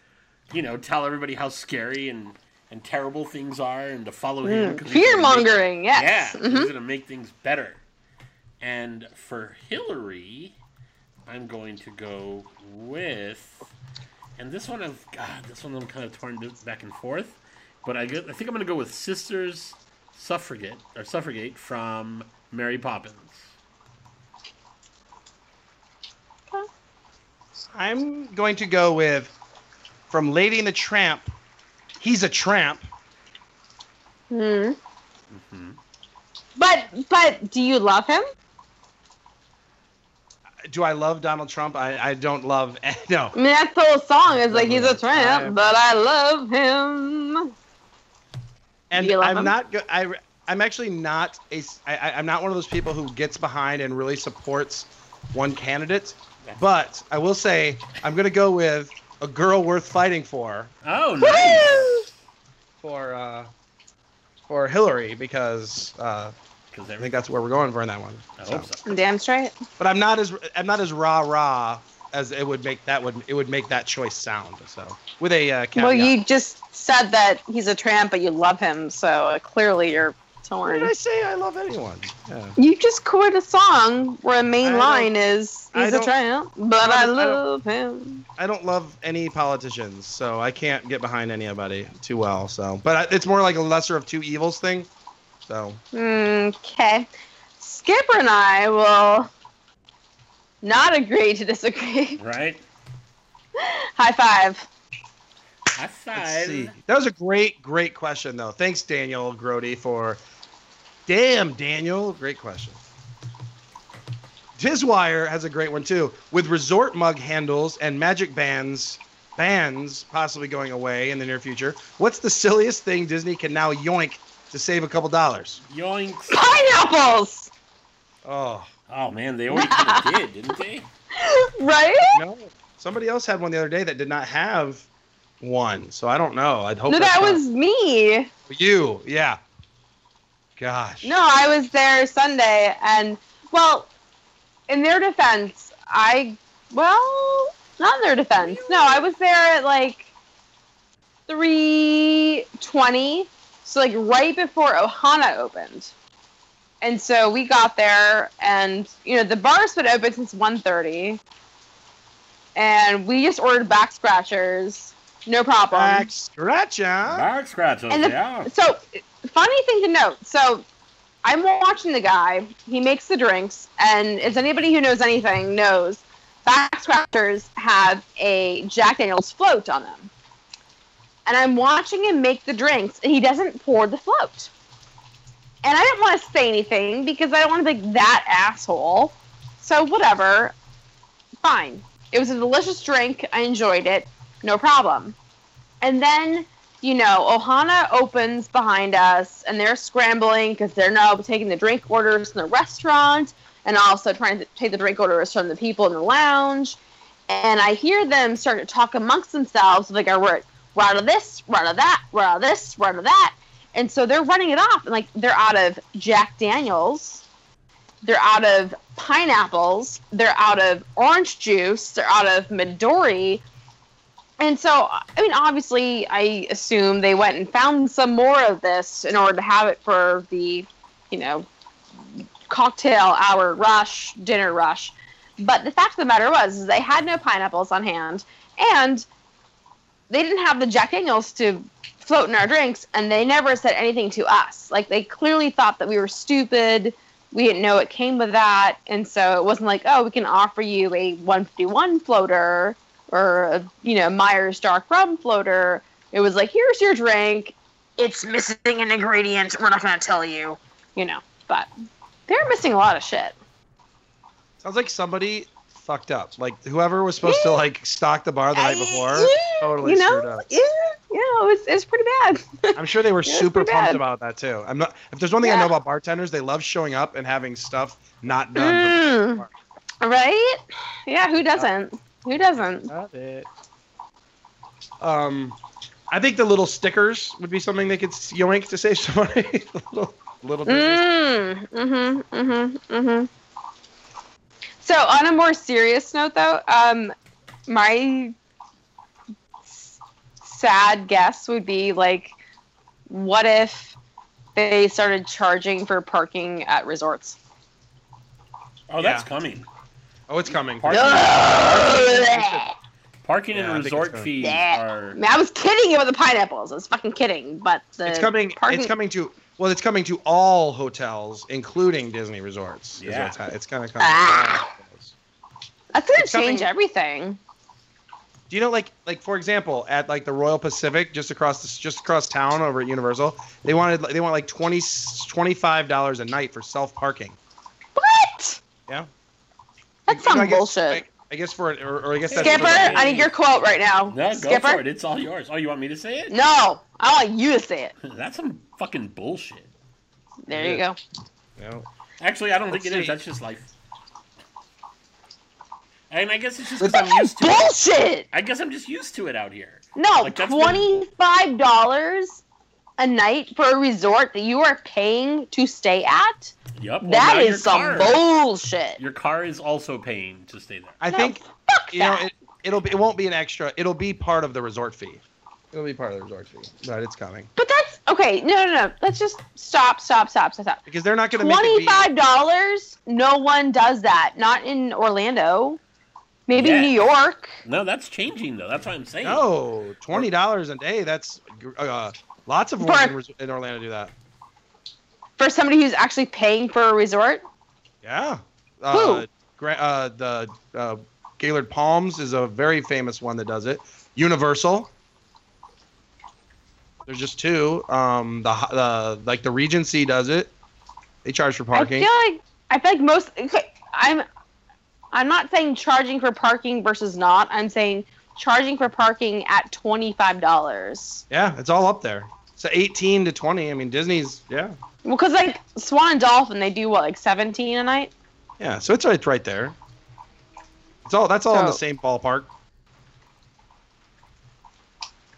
you know, tell everybody how scary and and terrible things are and to follow him. Hmm. he's Fear gonna mongering, yeah, yes. he's mm-hmm. gonna make things better. And for Hillary, I'm going to go with, and this one I've God, this one I'm kind of torn back and forth, but I, get, I think I'm going to go with Sisters Suffragette or Suffragate from Mary Poppins. I'm going to go with from Lady and the Tramp. He's a tramp. Hmm. hmm But but do you love him? Do I love Donald Trump? I, I don't love no. I mean, that's the whole song. Is like he's a tramp, but I love him. And Do you love I'm him? not go- I I'm actually not a s- I, I- I'm not one of those people who gets behind and really supports one candidate. But I will say I'm gonna go with a girl worth fighting for. Oh, nice. for uh, for Hillary because uh, Because I think that's where we're going for in that one. I So. hope so. Damn straight. But I'm not as I'm not as rah rah as it would make that would it would make that choice sound. So with a uh, caveat. Well, you just said that he's a tramp, but you love him, so uh, clearly you're Why did. I say I love anyone? Yeah. You just quoted a song where a main I line is I "He's a don't- tramp, but I I don't- I love him." I don't love any politicians, so I can't get behind anybody too well. So, but I- it's more like a lesser of two evils thing. So Okay, Skipper and I will not agree to disagree. Right? High five. High five. That was a great, great question though. Thanks, Daniel Grody, for. Damn, Daniel, great question. Dizwire has a great one too, with resort mug handles and magic bands, bands possibly going away in the near future. What's the silliest thing Disney can now yoink to save a couple dollars? Yoinks. Pineapples, Oh, Oh man, they already kind of did, didn't they? right? no, somebody else had one the other day that did not have one, so I don't know. I'd hope No, that's that not- was me. you. Yeah. Gosh. No, I was there Sunday, and well, in their defense, I well, not in their defense. No, I was there at like three twenty, so like right before Ohana opened, and so we got there, and you know the bar's been open since 1.30, and we just ordered back scratchers, no problem. Back scratch, huh? Back scratches, And the- yeah. So, funny thing to note. So, I'm watching the guy. He makes the drinks, and as anybody who knows anything knows, back scratchers have a Jack Daniels float on them. And I'm watching him make the drinks, and he doesn't pour the float. And I didn't want to say anything because I don't want to be that asshole. So whatever, fine. It was a delicious drink. I enjoyed it. No problem. And then you know, Ohana opens behind us and they're scrambling because they're now taking the drink orders from the restaurant and also trying to take the drink orders from the people in the lounge. And I hear them start to talk amongst themselves, like, we're, out of this, we're out of that, we're out of this, we're out of that. And so they're running it off. And, like, they're out of Jack Daniels, they're out of pineapples, they're out of orange juice, they're out of Midori. And so, I mean, obviously, I assume they went and found some more of this in order to have it for the, you know, cocktail hour rush, dinner rush. But the fact of the matter was, they had no pineapples on hand, and they didn't have the Jack Daniels to float in our drinks, and they never said anything to us. Like they clearly thought that we were stupid. We didn't know it came with that, and so it wasn't like, oh, we can offer you a 151 floater or a, you know Myers dark rum floater. It was like, here's your drink. It's missing an ingredient. We're not going to tell you, you know. But they're missing a lot of shit. Sounds like somebody fucked up. Like whoever was supposed to like stock the bar the night before Yeah, totally you know, screwed up. yeah, yeah, it was, it was pretty bad. I'm sure they were super pumped bad. about that too. I'm not. If there's one thing I know about bartenders, they love showing up and having stuff not done. Mm, right? Yeah, who doesn't? Who doesn't? Got it. Um, I think the little stickers would be something they could s- yoink to save some money. little, little Disney Mm, mm-hmm, mm-hmm, mm-hmm. So, on a more serious note, though, um, my s- sad guess would be like, what if they started charging for parking at resorts? Oh, that's Yeah. coming. Oh, it's coming. Parking, parking Yeah, and resort fees Yeah. are. mean, I was kidding about the pineapples. I was fucking kidding, but the It's coming. Parking, It's coming to. Well, it's coming to all hotels, including Disney resorts. Yeah. what's ha- it's kind of coming. Ah. That's gonna It's change coming- everything. Do you know, like, like for example, at like the Royal Pacific, just across this, just across town over at Universal, they wanted they want like 20 25 dollars a night for self parking. What? Yeah. That's You know, some I guess- bullshit. I, I guess for or, or I guess that's Skipper, for I need your quote right now. No, go Skipper? for it. It's all yours. Oh, you want me to say it? No, I want you to say it. That's some fucking bullshit. There you go. you know, Actually, I don't think Let's it is. see. That's just life. And I guess it's just because I'm That's used to it. bullshit. I guess I'm just used to it out here. No, Like, that's been- twenty five dollars a night for a resort that you are paying to stay at? Yep. well, That now some car- bullshit. Your car is also paying to stay there. I No, think fuck you know that. it, it'll be it won't be an extra. It'll be part of the resort fee. It'll be part of the resort fee, but it's coming But that's okay. No, no, no. Let's just stop, stop, stop, stop, stop. because they're not going to make. Twenty-five dollars. No one does that. Not in Orlando. Maybe Yeah. New York. No, that's changing though. That's what I'm saying. No, twenty dollars a day. That's uh, lots of For- in Orlando do that. For somebody who's actually paying for a resort. Yeah. Who? Uh, Gra- uh, the uh, Gaylord Palms is a very famous one that does it. Universal. There's just two. Um, the the like the Regency does it. They charge for parking. I feel like I feel like most. okay, I'm. I'm not saying charging for parking versus not. I'm saying charging for parking at twenty-five dollars. Yeah, it's all up there. So 18 to 20. I mean, Disney's yeah, Well, because like Swan and Dolphin, they do what like seventeen a night. yeah. So it's right, right there. It's all that's all in the same ballpark.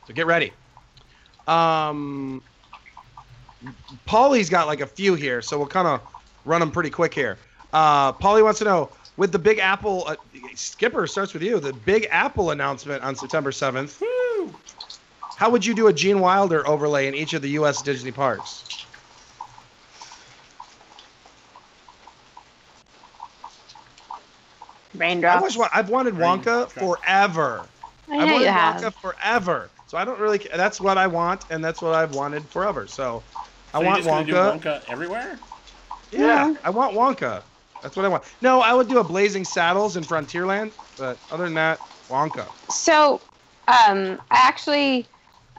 So get ready. Um, Paulie's got like a few here, so we'll kind of run them pretty quick here. Uh, Paulie wants to know with the Big Apple. Uh, Skipper starts with you. The Big Apple announcement on September 7th. Woo! How would you do a Gene Wilder overlay in each of the U.S. Disney parks? I've, always wa- I've wanted Wonka Raindrops. forever. I I've know wanted you Wonka have. forever. So I don't really. ca- That's what I want, and that's what I've wanted forever. So, I So you're want just gonna do Wonka. Wonka everywhere. Yeah, Yeah. I want Wonka. That's what I want. No, I would do a Blazing Saddles in Frontierland, but other than that, Wonka. So, um, I actually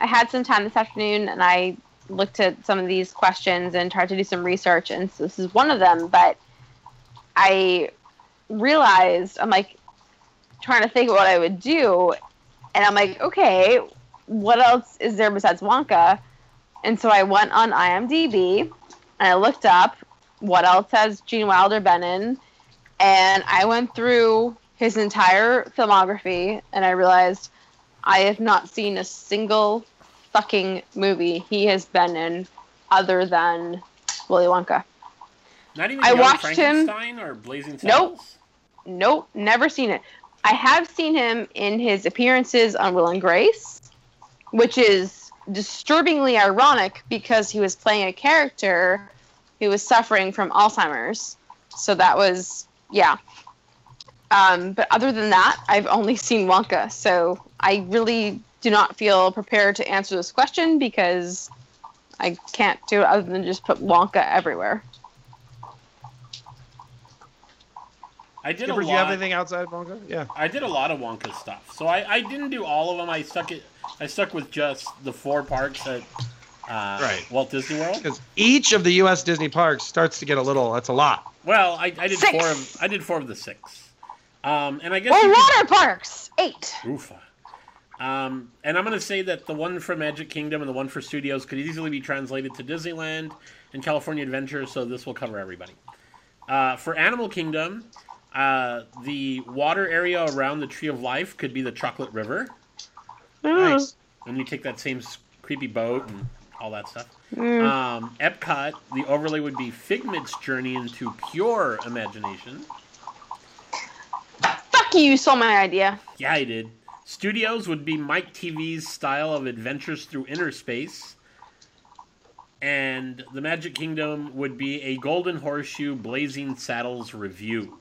I had some time this afternoon, and I looked at some of these questions and tried to do some research, and so this is one of them. But I realized I'm like trying to think of what I would do, and I'm like, okay, what else is there besides Wonka? And so I went on IMDb and I looked up what else has Gene Wilder been in, and I went through his entire filmography and I realized I have not seen a single fucking movie he has been in other than Willy Wonka. Not even I Young watched him- or Blazing Nope. Nope, never seen it. I have seen him in his appearances on Will and Grace, which is disturbingly ironic because he was playing a character who was suffering from Alzheimer's. So that was, yeah. Um, but other than that, I've only seen Wonka. So I really do not feel prepared to answer this question because I can't do it other than just put Wonka everywhere. I did Skipper, a do you have anything outside of Wonka? Yeah. I did a lot of Wonka stuff. So I, I didn't do all of them. I stuck it. I stuck with just the four parks at uh, Right. Walt Disney World. Because each of the U.S. Disney parks starts to get a little. That's a lot. Well, I, I did Six. four of I did four of the six. Um, and I guess Or you could- water parks, eight. Oofa. Um, and I'm going to say that the one for Magic Kingdom and the one for Studios could easily be translated to Disneyland and California Adventure, so this will cover everybody. Uh, for Animal Kingdom, uh, the water area around the Tree of Life could be the Chocolate River, Nice. and you take that same creepy boat and all that stuff. Mm. Um, Epcot, the overlay would be Figment's journey into pure imagination. Fuck you, you stole my idea. Yeah, I did. Studios would be Mike Teavee's style of adventures through inner space. And the Magic Kingdom would be a Golden Horseshoe Blazing Saddles revue.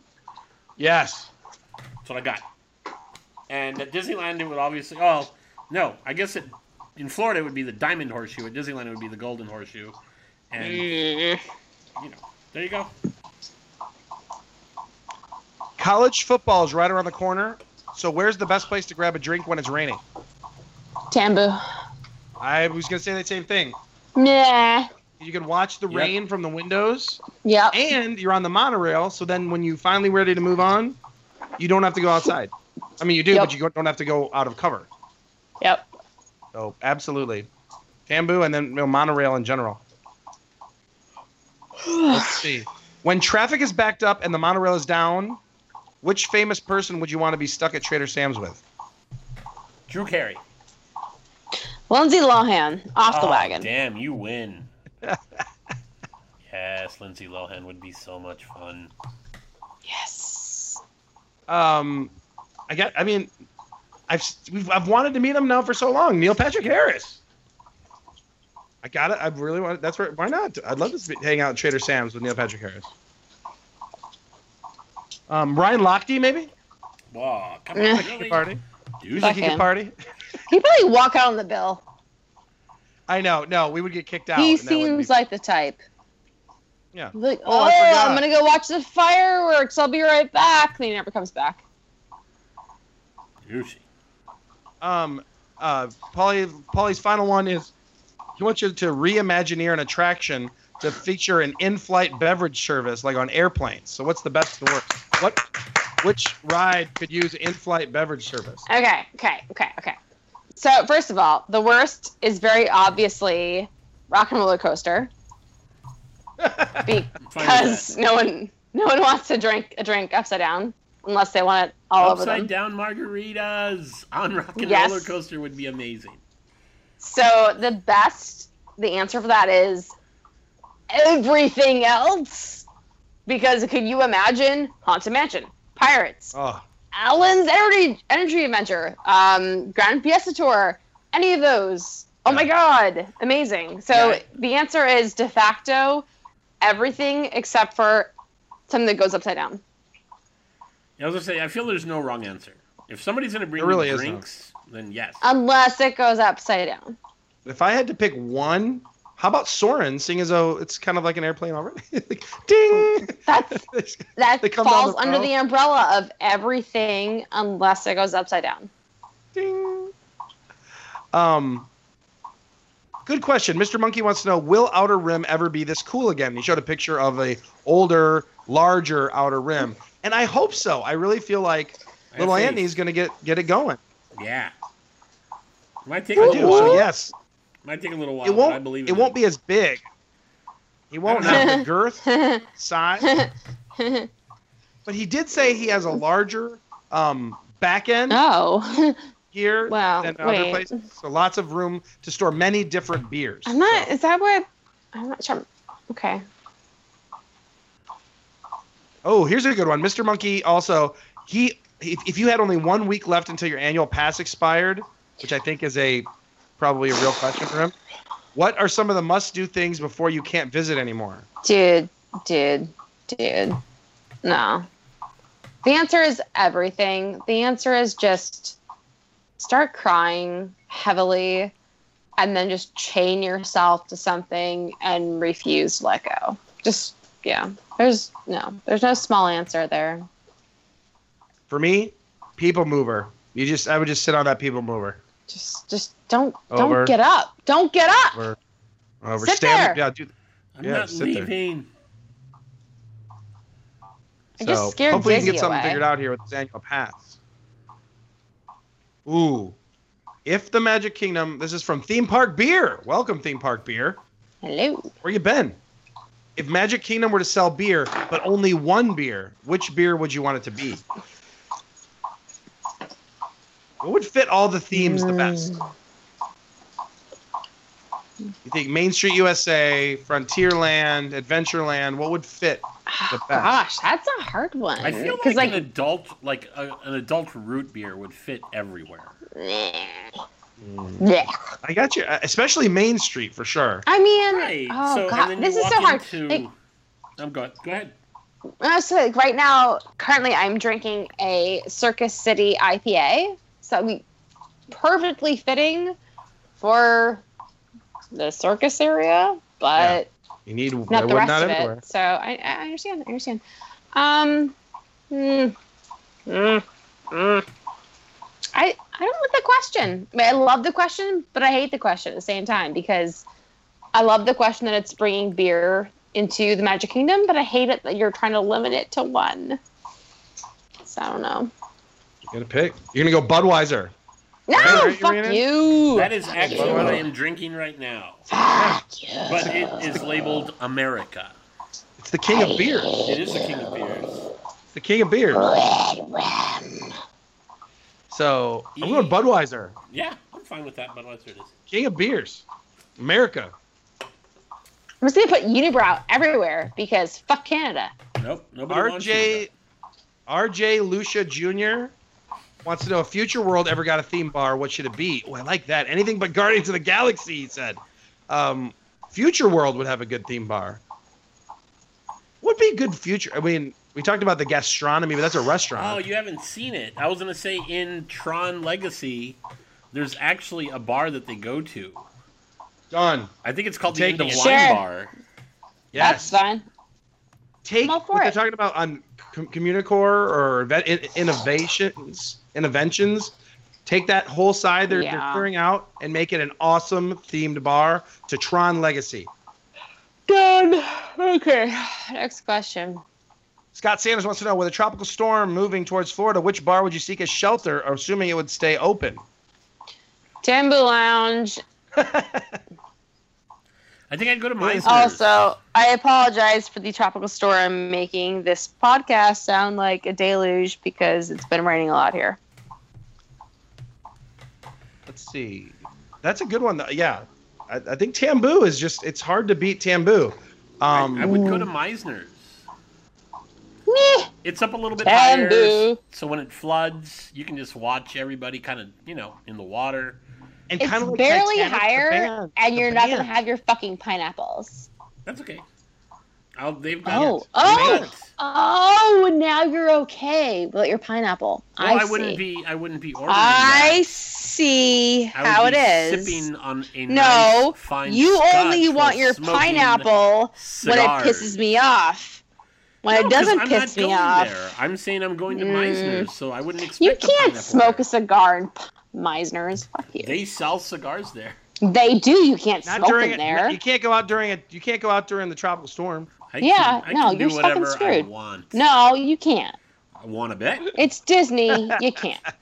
Yes. That's what I got. And at Disneyland, it would obviously. Oh, no. I guess it, in Florida, it would be the Diamond Horseshoe. At Disneyland, it would be the Golden Horseshoe. And, eh. you know, there you go. College football is right around the corner. So where's the best place to grab a drink when it's raining? Tambu. I was gonna say the same thing. Nah. You can watch the Yep. rain from the windows, Yeah. and you're on the monorail. So then, when you finally ready to move on, you don't have to go outside. I mean, you do, Yep. but you don't have to go out of cover. Yep. So absolutely, Tambu, and then you know, monorail in general. Let's see. When traffic is backed up and the monorail is down, which famous person would you want to be stuck at Trader Sam's with? Drew Carey. Lindsay Lohan off the Oh, wagon. Damn, you win. yes, Lindsay Lohan would be so much fun. Yes. Um, I got. I mean, I've we've, I've wanted to meet him now for so long. Neil Patrick Harris. I got it. I really want. That's where. Why not? I'd love to hang out at Trader Sam's with Neil Patrick Harris. Um, Ryan Lochte, maybe. Whoa, come Eh. on, He could really? party. Dude, Fuck He could him. party. He probably walk out on the bill. I know. No, we would get kicked out. he and that wouldn't seems be- like the type. Yeah. Like, Oh, oh, I forgot. I'm gonna go watch the fireworks. I'll be right back. Then he never comes back. douchey. Um, uh, Polly, Polly's final one is he wants you to reimagineer an attraction to feature an in-flight beverage service, like on airplanes. So, what's the best and worst? What, which ride could use in-flight beverage service? Okay, okay, okay, okay. So first of all, the worst is very obviously Rock and Roller Coaster because no one no one wants to drink a drink upside down unless they want it all over Upside them. down margaritas on Rock and Yes. Roller Coaster would be amazing. So the best, the answer for that is everything else. Because could you imagine Haunted Mansion, Pirates, Oh, Ellen's Energy Energy Adventure, um, Grand Fiesta Tour, any of those? Oh my God, amazing! So Yeah. the answer is de facto everything except for something that goes upside down. I was gonna say, I feel there's no wrong answer. If somebody's gonna bring There really me no. drinks, then yes. Unless it goes upside down. if I had to pick one, how about Soarin'? Seeing as though it's kind of like an airplane already. Like, Ding. That's that They come down falls the under the umbrella of everything unless it goes upside down. Ding. Um, good question. Mr. Monkey wants to know: Will Outer Rim ever be this cool again? He showed a picture of a older, larger Outer Rim, and I hope so. I really feel like I Little think- Anthony's going to get get it going. Yeah. Might take a I little do. So yes, Might take a little while. it but I won't. believe It in won't be as big. He won't have the girth, size, but he did say he has a larger um, back end oh, here Wow, than other wait. places. So lots of room to store many different beers. I'm not. So- Is that what? I'm not sure. Okay. Oh, here's a good one. Mr. Monkey also he if, if you had only one week left until your annual pass expired, which I think is a probably a real question for him. What are some of the must-do things before you can't visit anymore? Dude, dude, dude. No. The answer is everything. The answer is just start crying heavily and then just chain yourself to something and refuse to let go. Just, yeah. There's no, there's no small answer there. For me, people mover. You just I would just sit on that people mover. Just, just don't, Over. don't get up. Don't get up. Over, over Sit stand there. Yeah, dude. I'm Yeah, not sit there. leaving. I just So scared hopefully you can get something away. figured out here with this annual pass. Ooh. If the Magic Kingdom, this is from Theme Park Beer. Welcome, Theme Park Beer. Hello. Where you been? If Magic Kingdom were to sell beer, but only one beer, which beer would you want it to be? What would fit all the themes the best? Mm. You think Main Street USA, Frontierland, Adventureland, what would fit? The best. Gosh, that's a hard one. I feel like, 'Cause, an adult, like a, an adult root beer would fit everywhere. Yeah. I got you, especially Main Street for sure. I mean, Right. oh so, god, this is so hard. into. Like, I'm go. Go ahead. uh, so like right now, currently, I'm drinking a Circus City IPA. So be perfectly fitting for the circus area, but You need not not the rest not of everywhere. it. So I, I understand. I understand. Um, mm, mm, mm. I I don't like the question. I, mean, I love the question, but I hate the question at the same time because I love the question that it's bringing beer into the Magic Kingdom, but I hate it that you're trying to limit it to one. So I don't know. You gotta pick. You're gonna go Budweiser. No, Right, right, fuck Irina? you. That is actually Wow. what I am drinking right now, Fuck you. but it is labeled America. It's the king of beers. It is the king of beers. The king of beers. So I'm going Budweiser. Yeah, I'm I'm fine with that. Budweiser it is. King of beers, America. I'm just gonna put Unibroue everywhere because fuck Canada. Nope. Nobody wants you RJ RJ Lucia Jr. wants to know if Future World ever got a theme bar, what should it be? Oh, I like that. Anything but Guardians of the Galaxy, he said. Um, Future World would have a good theme bar. Would be good future. I mean, we talked about the gastronomy, but that's a restaurant. Oh, you haven't seen it. I was gonna say in Tron Legacy, there's actually a bar that they go to. Done. I think it's called the Take End of. Wine Sure. Bar. That's fine. Take I'm all for what they're talking about on Com- Communicore or innovations, interventions. Take that whole side they're, they're clearing out and make it an awesome themed bar to Tron Legacy. Done. Okay. Next question. Scott Sanders wants to know with a tropical storm moving towards Florida, which bar would you seek as shelter, assuming it would stay open? Tambu Lounge. I think I'd go to Mizner's. Also, I apologize for the tropical storm making this podcast sound like a deluge because it's been raining a lot here. Let's see. That's a good one. Yeah, I, I think Tambu is just. It's hard to beat Tambu. Um, I would go to Mizner's. Meh. It's up a little bit Can higher, so when it floods, you can just watch everybody kind of, you know, in the water. And It's kinda like barely Titanic, higher, band- and you're not gonna have your fucking pineapples. That's okay. I'll, they've got Oh, it. oh, They got it. oh! Now you're okay with your pineapple. Well, I, I, wouldn't see. be. I wouldn't be ordering I that. see I would how be it is. Sipping on a No, nice, fine you only want your smoking pineapple when it pisses me off. When No, it 'cause doesn't I'm piss not me going off, There. I'm saying I'm going to Mm. So I wouldn't expect. you can't pineapple smoke there. a cigar in P- Mizner's. Fuck you. They, They sell cigars there. They do. You can't Not smoke during in it. there. You can't go out during it. You can't go out during the tropical storm. I Yeah, can, I no, can you're do fucking whatever I screwed. want. No, you can't. I want to bet. It's Disney. you can't.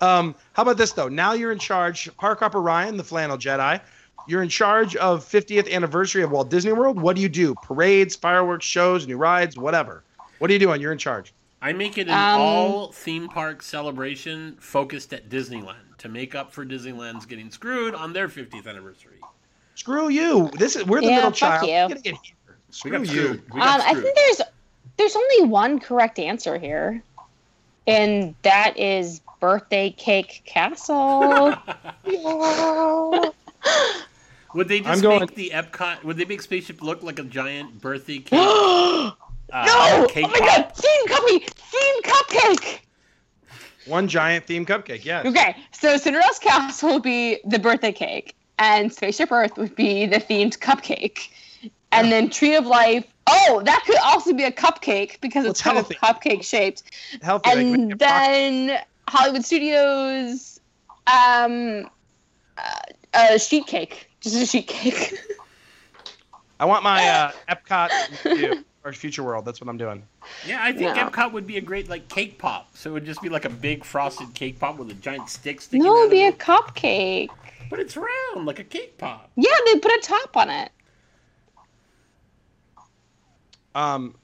Um, how about this though? Now you're in charge. Park Hopper Ryan, the flannel Jedi. You're in charge of 50th anniversary of Walt Disney World. What do you do? Parades, fireworks, shows, new rides, whatever. What are you doing? You're in charge. I make it an Um, all theme park celebration focused at Disneyland to make up for Disneyland's getting screwed on their 50th anniversary. Screw you. This is we're the Yeah, middle fuck child. you. We're get here. We Screw got you. screwed. We Um, I think there's there's only one correct answer here, and that is birthday cake castle. Yeah. Would they just I'm going- make the Epcot? Would they make Spaceship look like a giant birthday cake? No! uh, cake oh my pop? god! Theme cupcake! Theme cupcake! One giant theme cupcake. Yes. Okay, so Cinderella's castle would be the birthday cake, and Spaceship Earth would be the themed cupcake, and then Tree of Life. Oh, that could also be a cupcake because Well, it's it's kind healthy. of cupcake shaped. Healthy. and it rock- then Hollywood Studios, um, uh, a sheet cake, just a sheet cake. I want my uh, Epcot review, or Future World. That's what I'm doing. Yeah, I think No. Epcot would be a great like cake pop. So it would just be like a big frosted cake pop with a giant stick sticking no, it'd be a it. cupcake. But it's round like a cake pop. Yeah, they put a top on it. Um,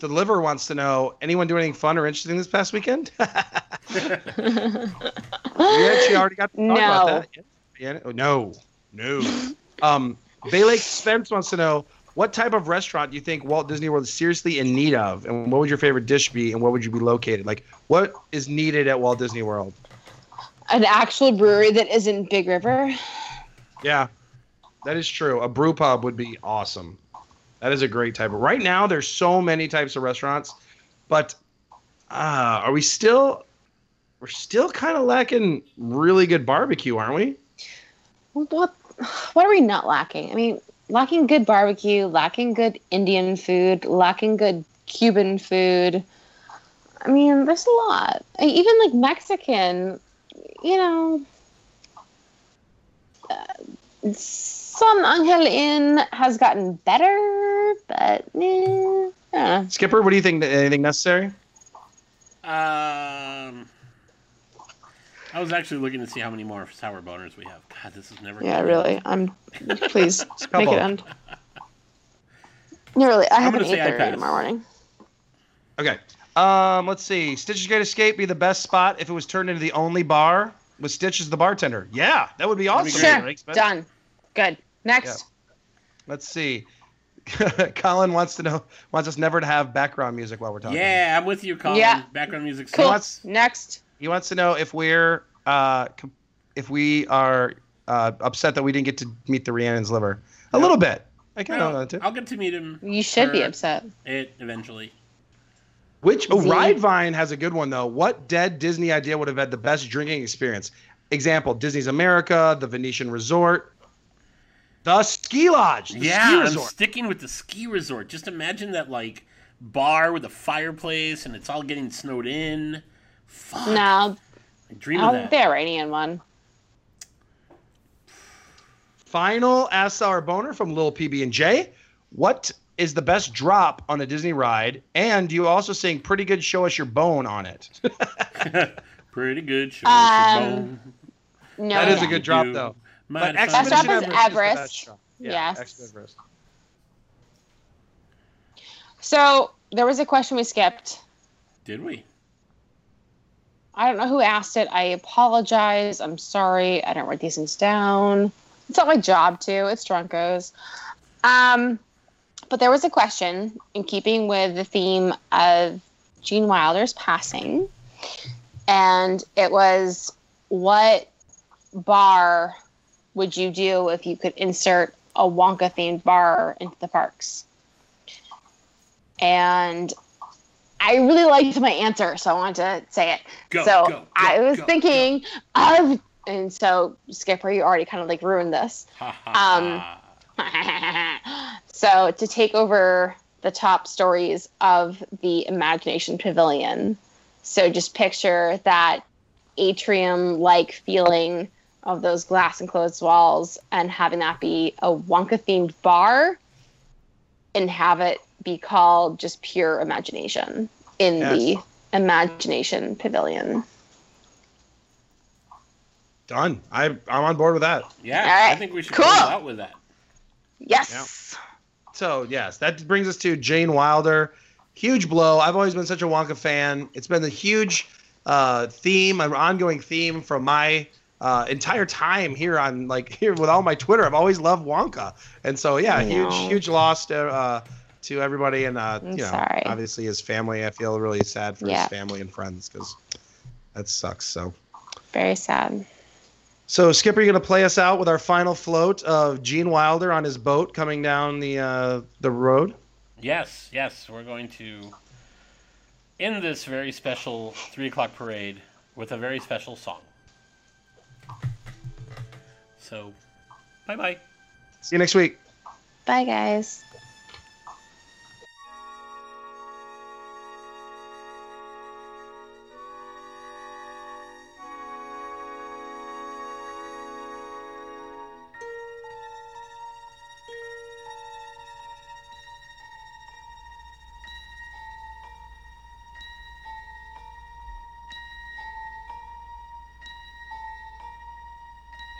the liver wants to know anyone do anything fun or interesting this past weekend? we actually already got to talk about No. that. Yeah, oh, no, no. Um, Bay Lake Spence wants to know what type of restaurant do you think Walt Disney World is seriously in need of, and what would your favorite dish be, and where would you be located? Like, what is needed at Walt Disney World? An actual brewery that isn't Big River. Yeah, that is true. A brew pub would be awesome. That is a great type of. Right now, there's so many types of restaurants, but uh, are we still? We're still kind of lacking really good barbecue, aren't we? What? What are we not lacking? I mean, lacking good barbecue, lacking good Indian food, lacking good Cuban food. I mean, there's a lot. Even like Mexican, you know. Uh, San Angel Inn has gotten better, but eh, yeah. Skipper, what do you think? Anything necessary? Um, I was actually looking to see how many more sour boners we have. God, this is never. Yeah, really. end. I'm. Please make it end. No, really. I I'm have an gonna say eight I thirty pass. tomorrow morning. Okay. Um, let's see. Stitch's Great Escape be the best spot if it was turned into the only bar. with Stitch as the bartender. Yeah, that would be awesome. Sure. Done. Good. Next. Let's see. Colin wants to know wants us never to have background music while we're talking. Yeah, I'm with you, Colin. Yeah. Background music. Cool. sucks. what's- Next. He wants to know if we're uh, com- if we are uh, upset that we didn't get to meet the Rhiannon's liver. A little bit. I kind of Well, know that too. I'll get to meet him. You should be upset. It eventually. Which oh, Ride Vine has a good one though. What dead Disney idea would have had the best drinking experience? Example: Disney's America, the Venetian Resort, the ski lodge, the yeah, ski I'm sticking with the ski resort. Just imagine that like bar with a fireplace and it's all getting snowed in. Fuck. No, I dream I'll of that. the Iranian one. Final Ask Sour Boner from Lil PB and J. What is the best drop on a Disney ride? And you also saying pretty good show us your bone on it. Pretty good. Show us your Um, bone. No. That is a good drop though. Might But Best drop is Everest. Everest. the best drop. Yeah, Yes. Expedition Everest. So there was a question we skipped. Did we? I don't know who asked it. I apologize. I'm sorry. I don't write these things down. It's not my job to. It's Drunko's. Um, but there was a question in keeping with the theme of Gene Wilder's passing, and it was, "What bar would you do if you could insert a Wonka themed bar into the parks?" And I really liked my answer, so I wanted to say it. Go, so go, go, I was thinking of, and so Skipper, you already kind of like ruined this. Um, so to take over the top stories of the Imagination Pavilion. So just picture that atrium like feeling of those glass enclosed walls and having that be a Wonka themed bar and have it be called just pure imagination in Yes. the Imagination Pavilion. Done. I I'm on board with that. yeah, All right, I think we should cool. close out with that. Yes. So yes, that brings us to Gene Wilder. Huge blow. I've always been such a Wonka fan. It's been a huge uh, theme, an ongoing theme from my uh, entire time here on like here with all my Twitter. I've always loved Wonka, and so yeah, I huge huge loss to uh, to everybody, and uh, I'm you know, sorry. obviously his family. I feel really sad for Yeah. his family and friends because that sucks. So. Very sad. So, Skipper, you gonna play us out with our final float of Gene Wilder on his boat coming down the uh, the road? Yes, yes, we're going to end this very special three o'clock parade with a very special song. So, bye bye. See you next week. Bye, guys.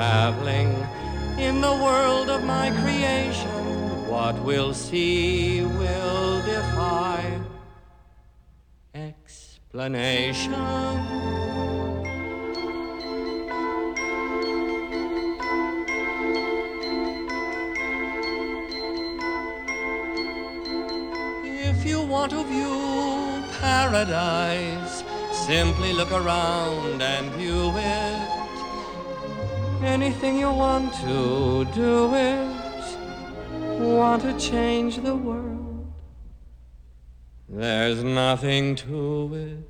traveling in the world of my creation. What we'll see will defy explanation. If you want to view paradise, simply look around and view it. Anything you want to do it. Want to change the world. There's nothing to it.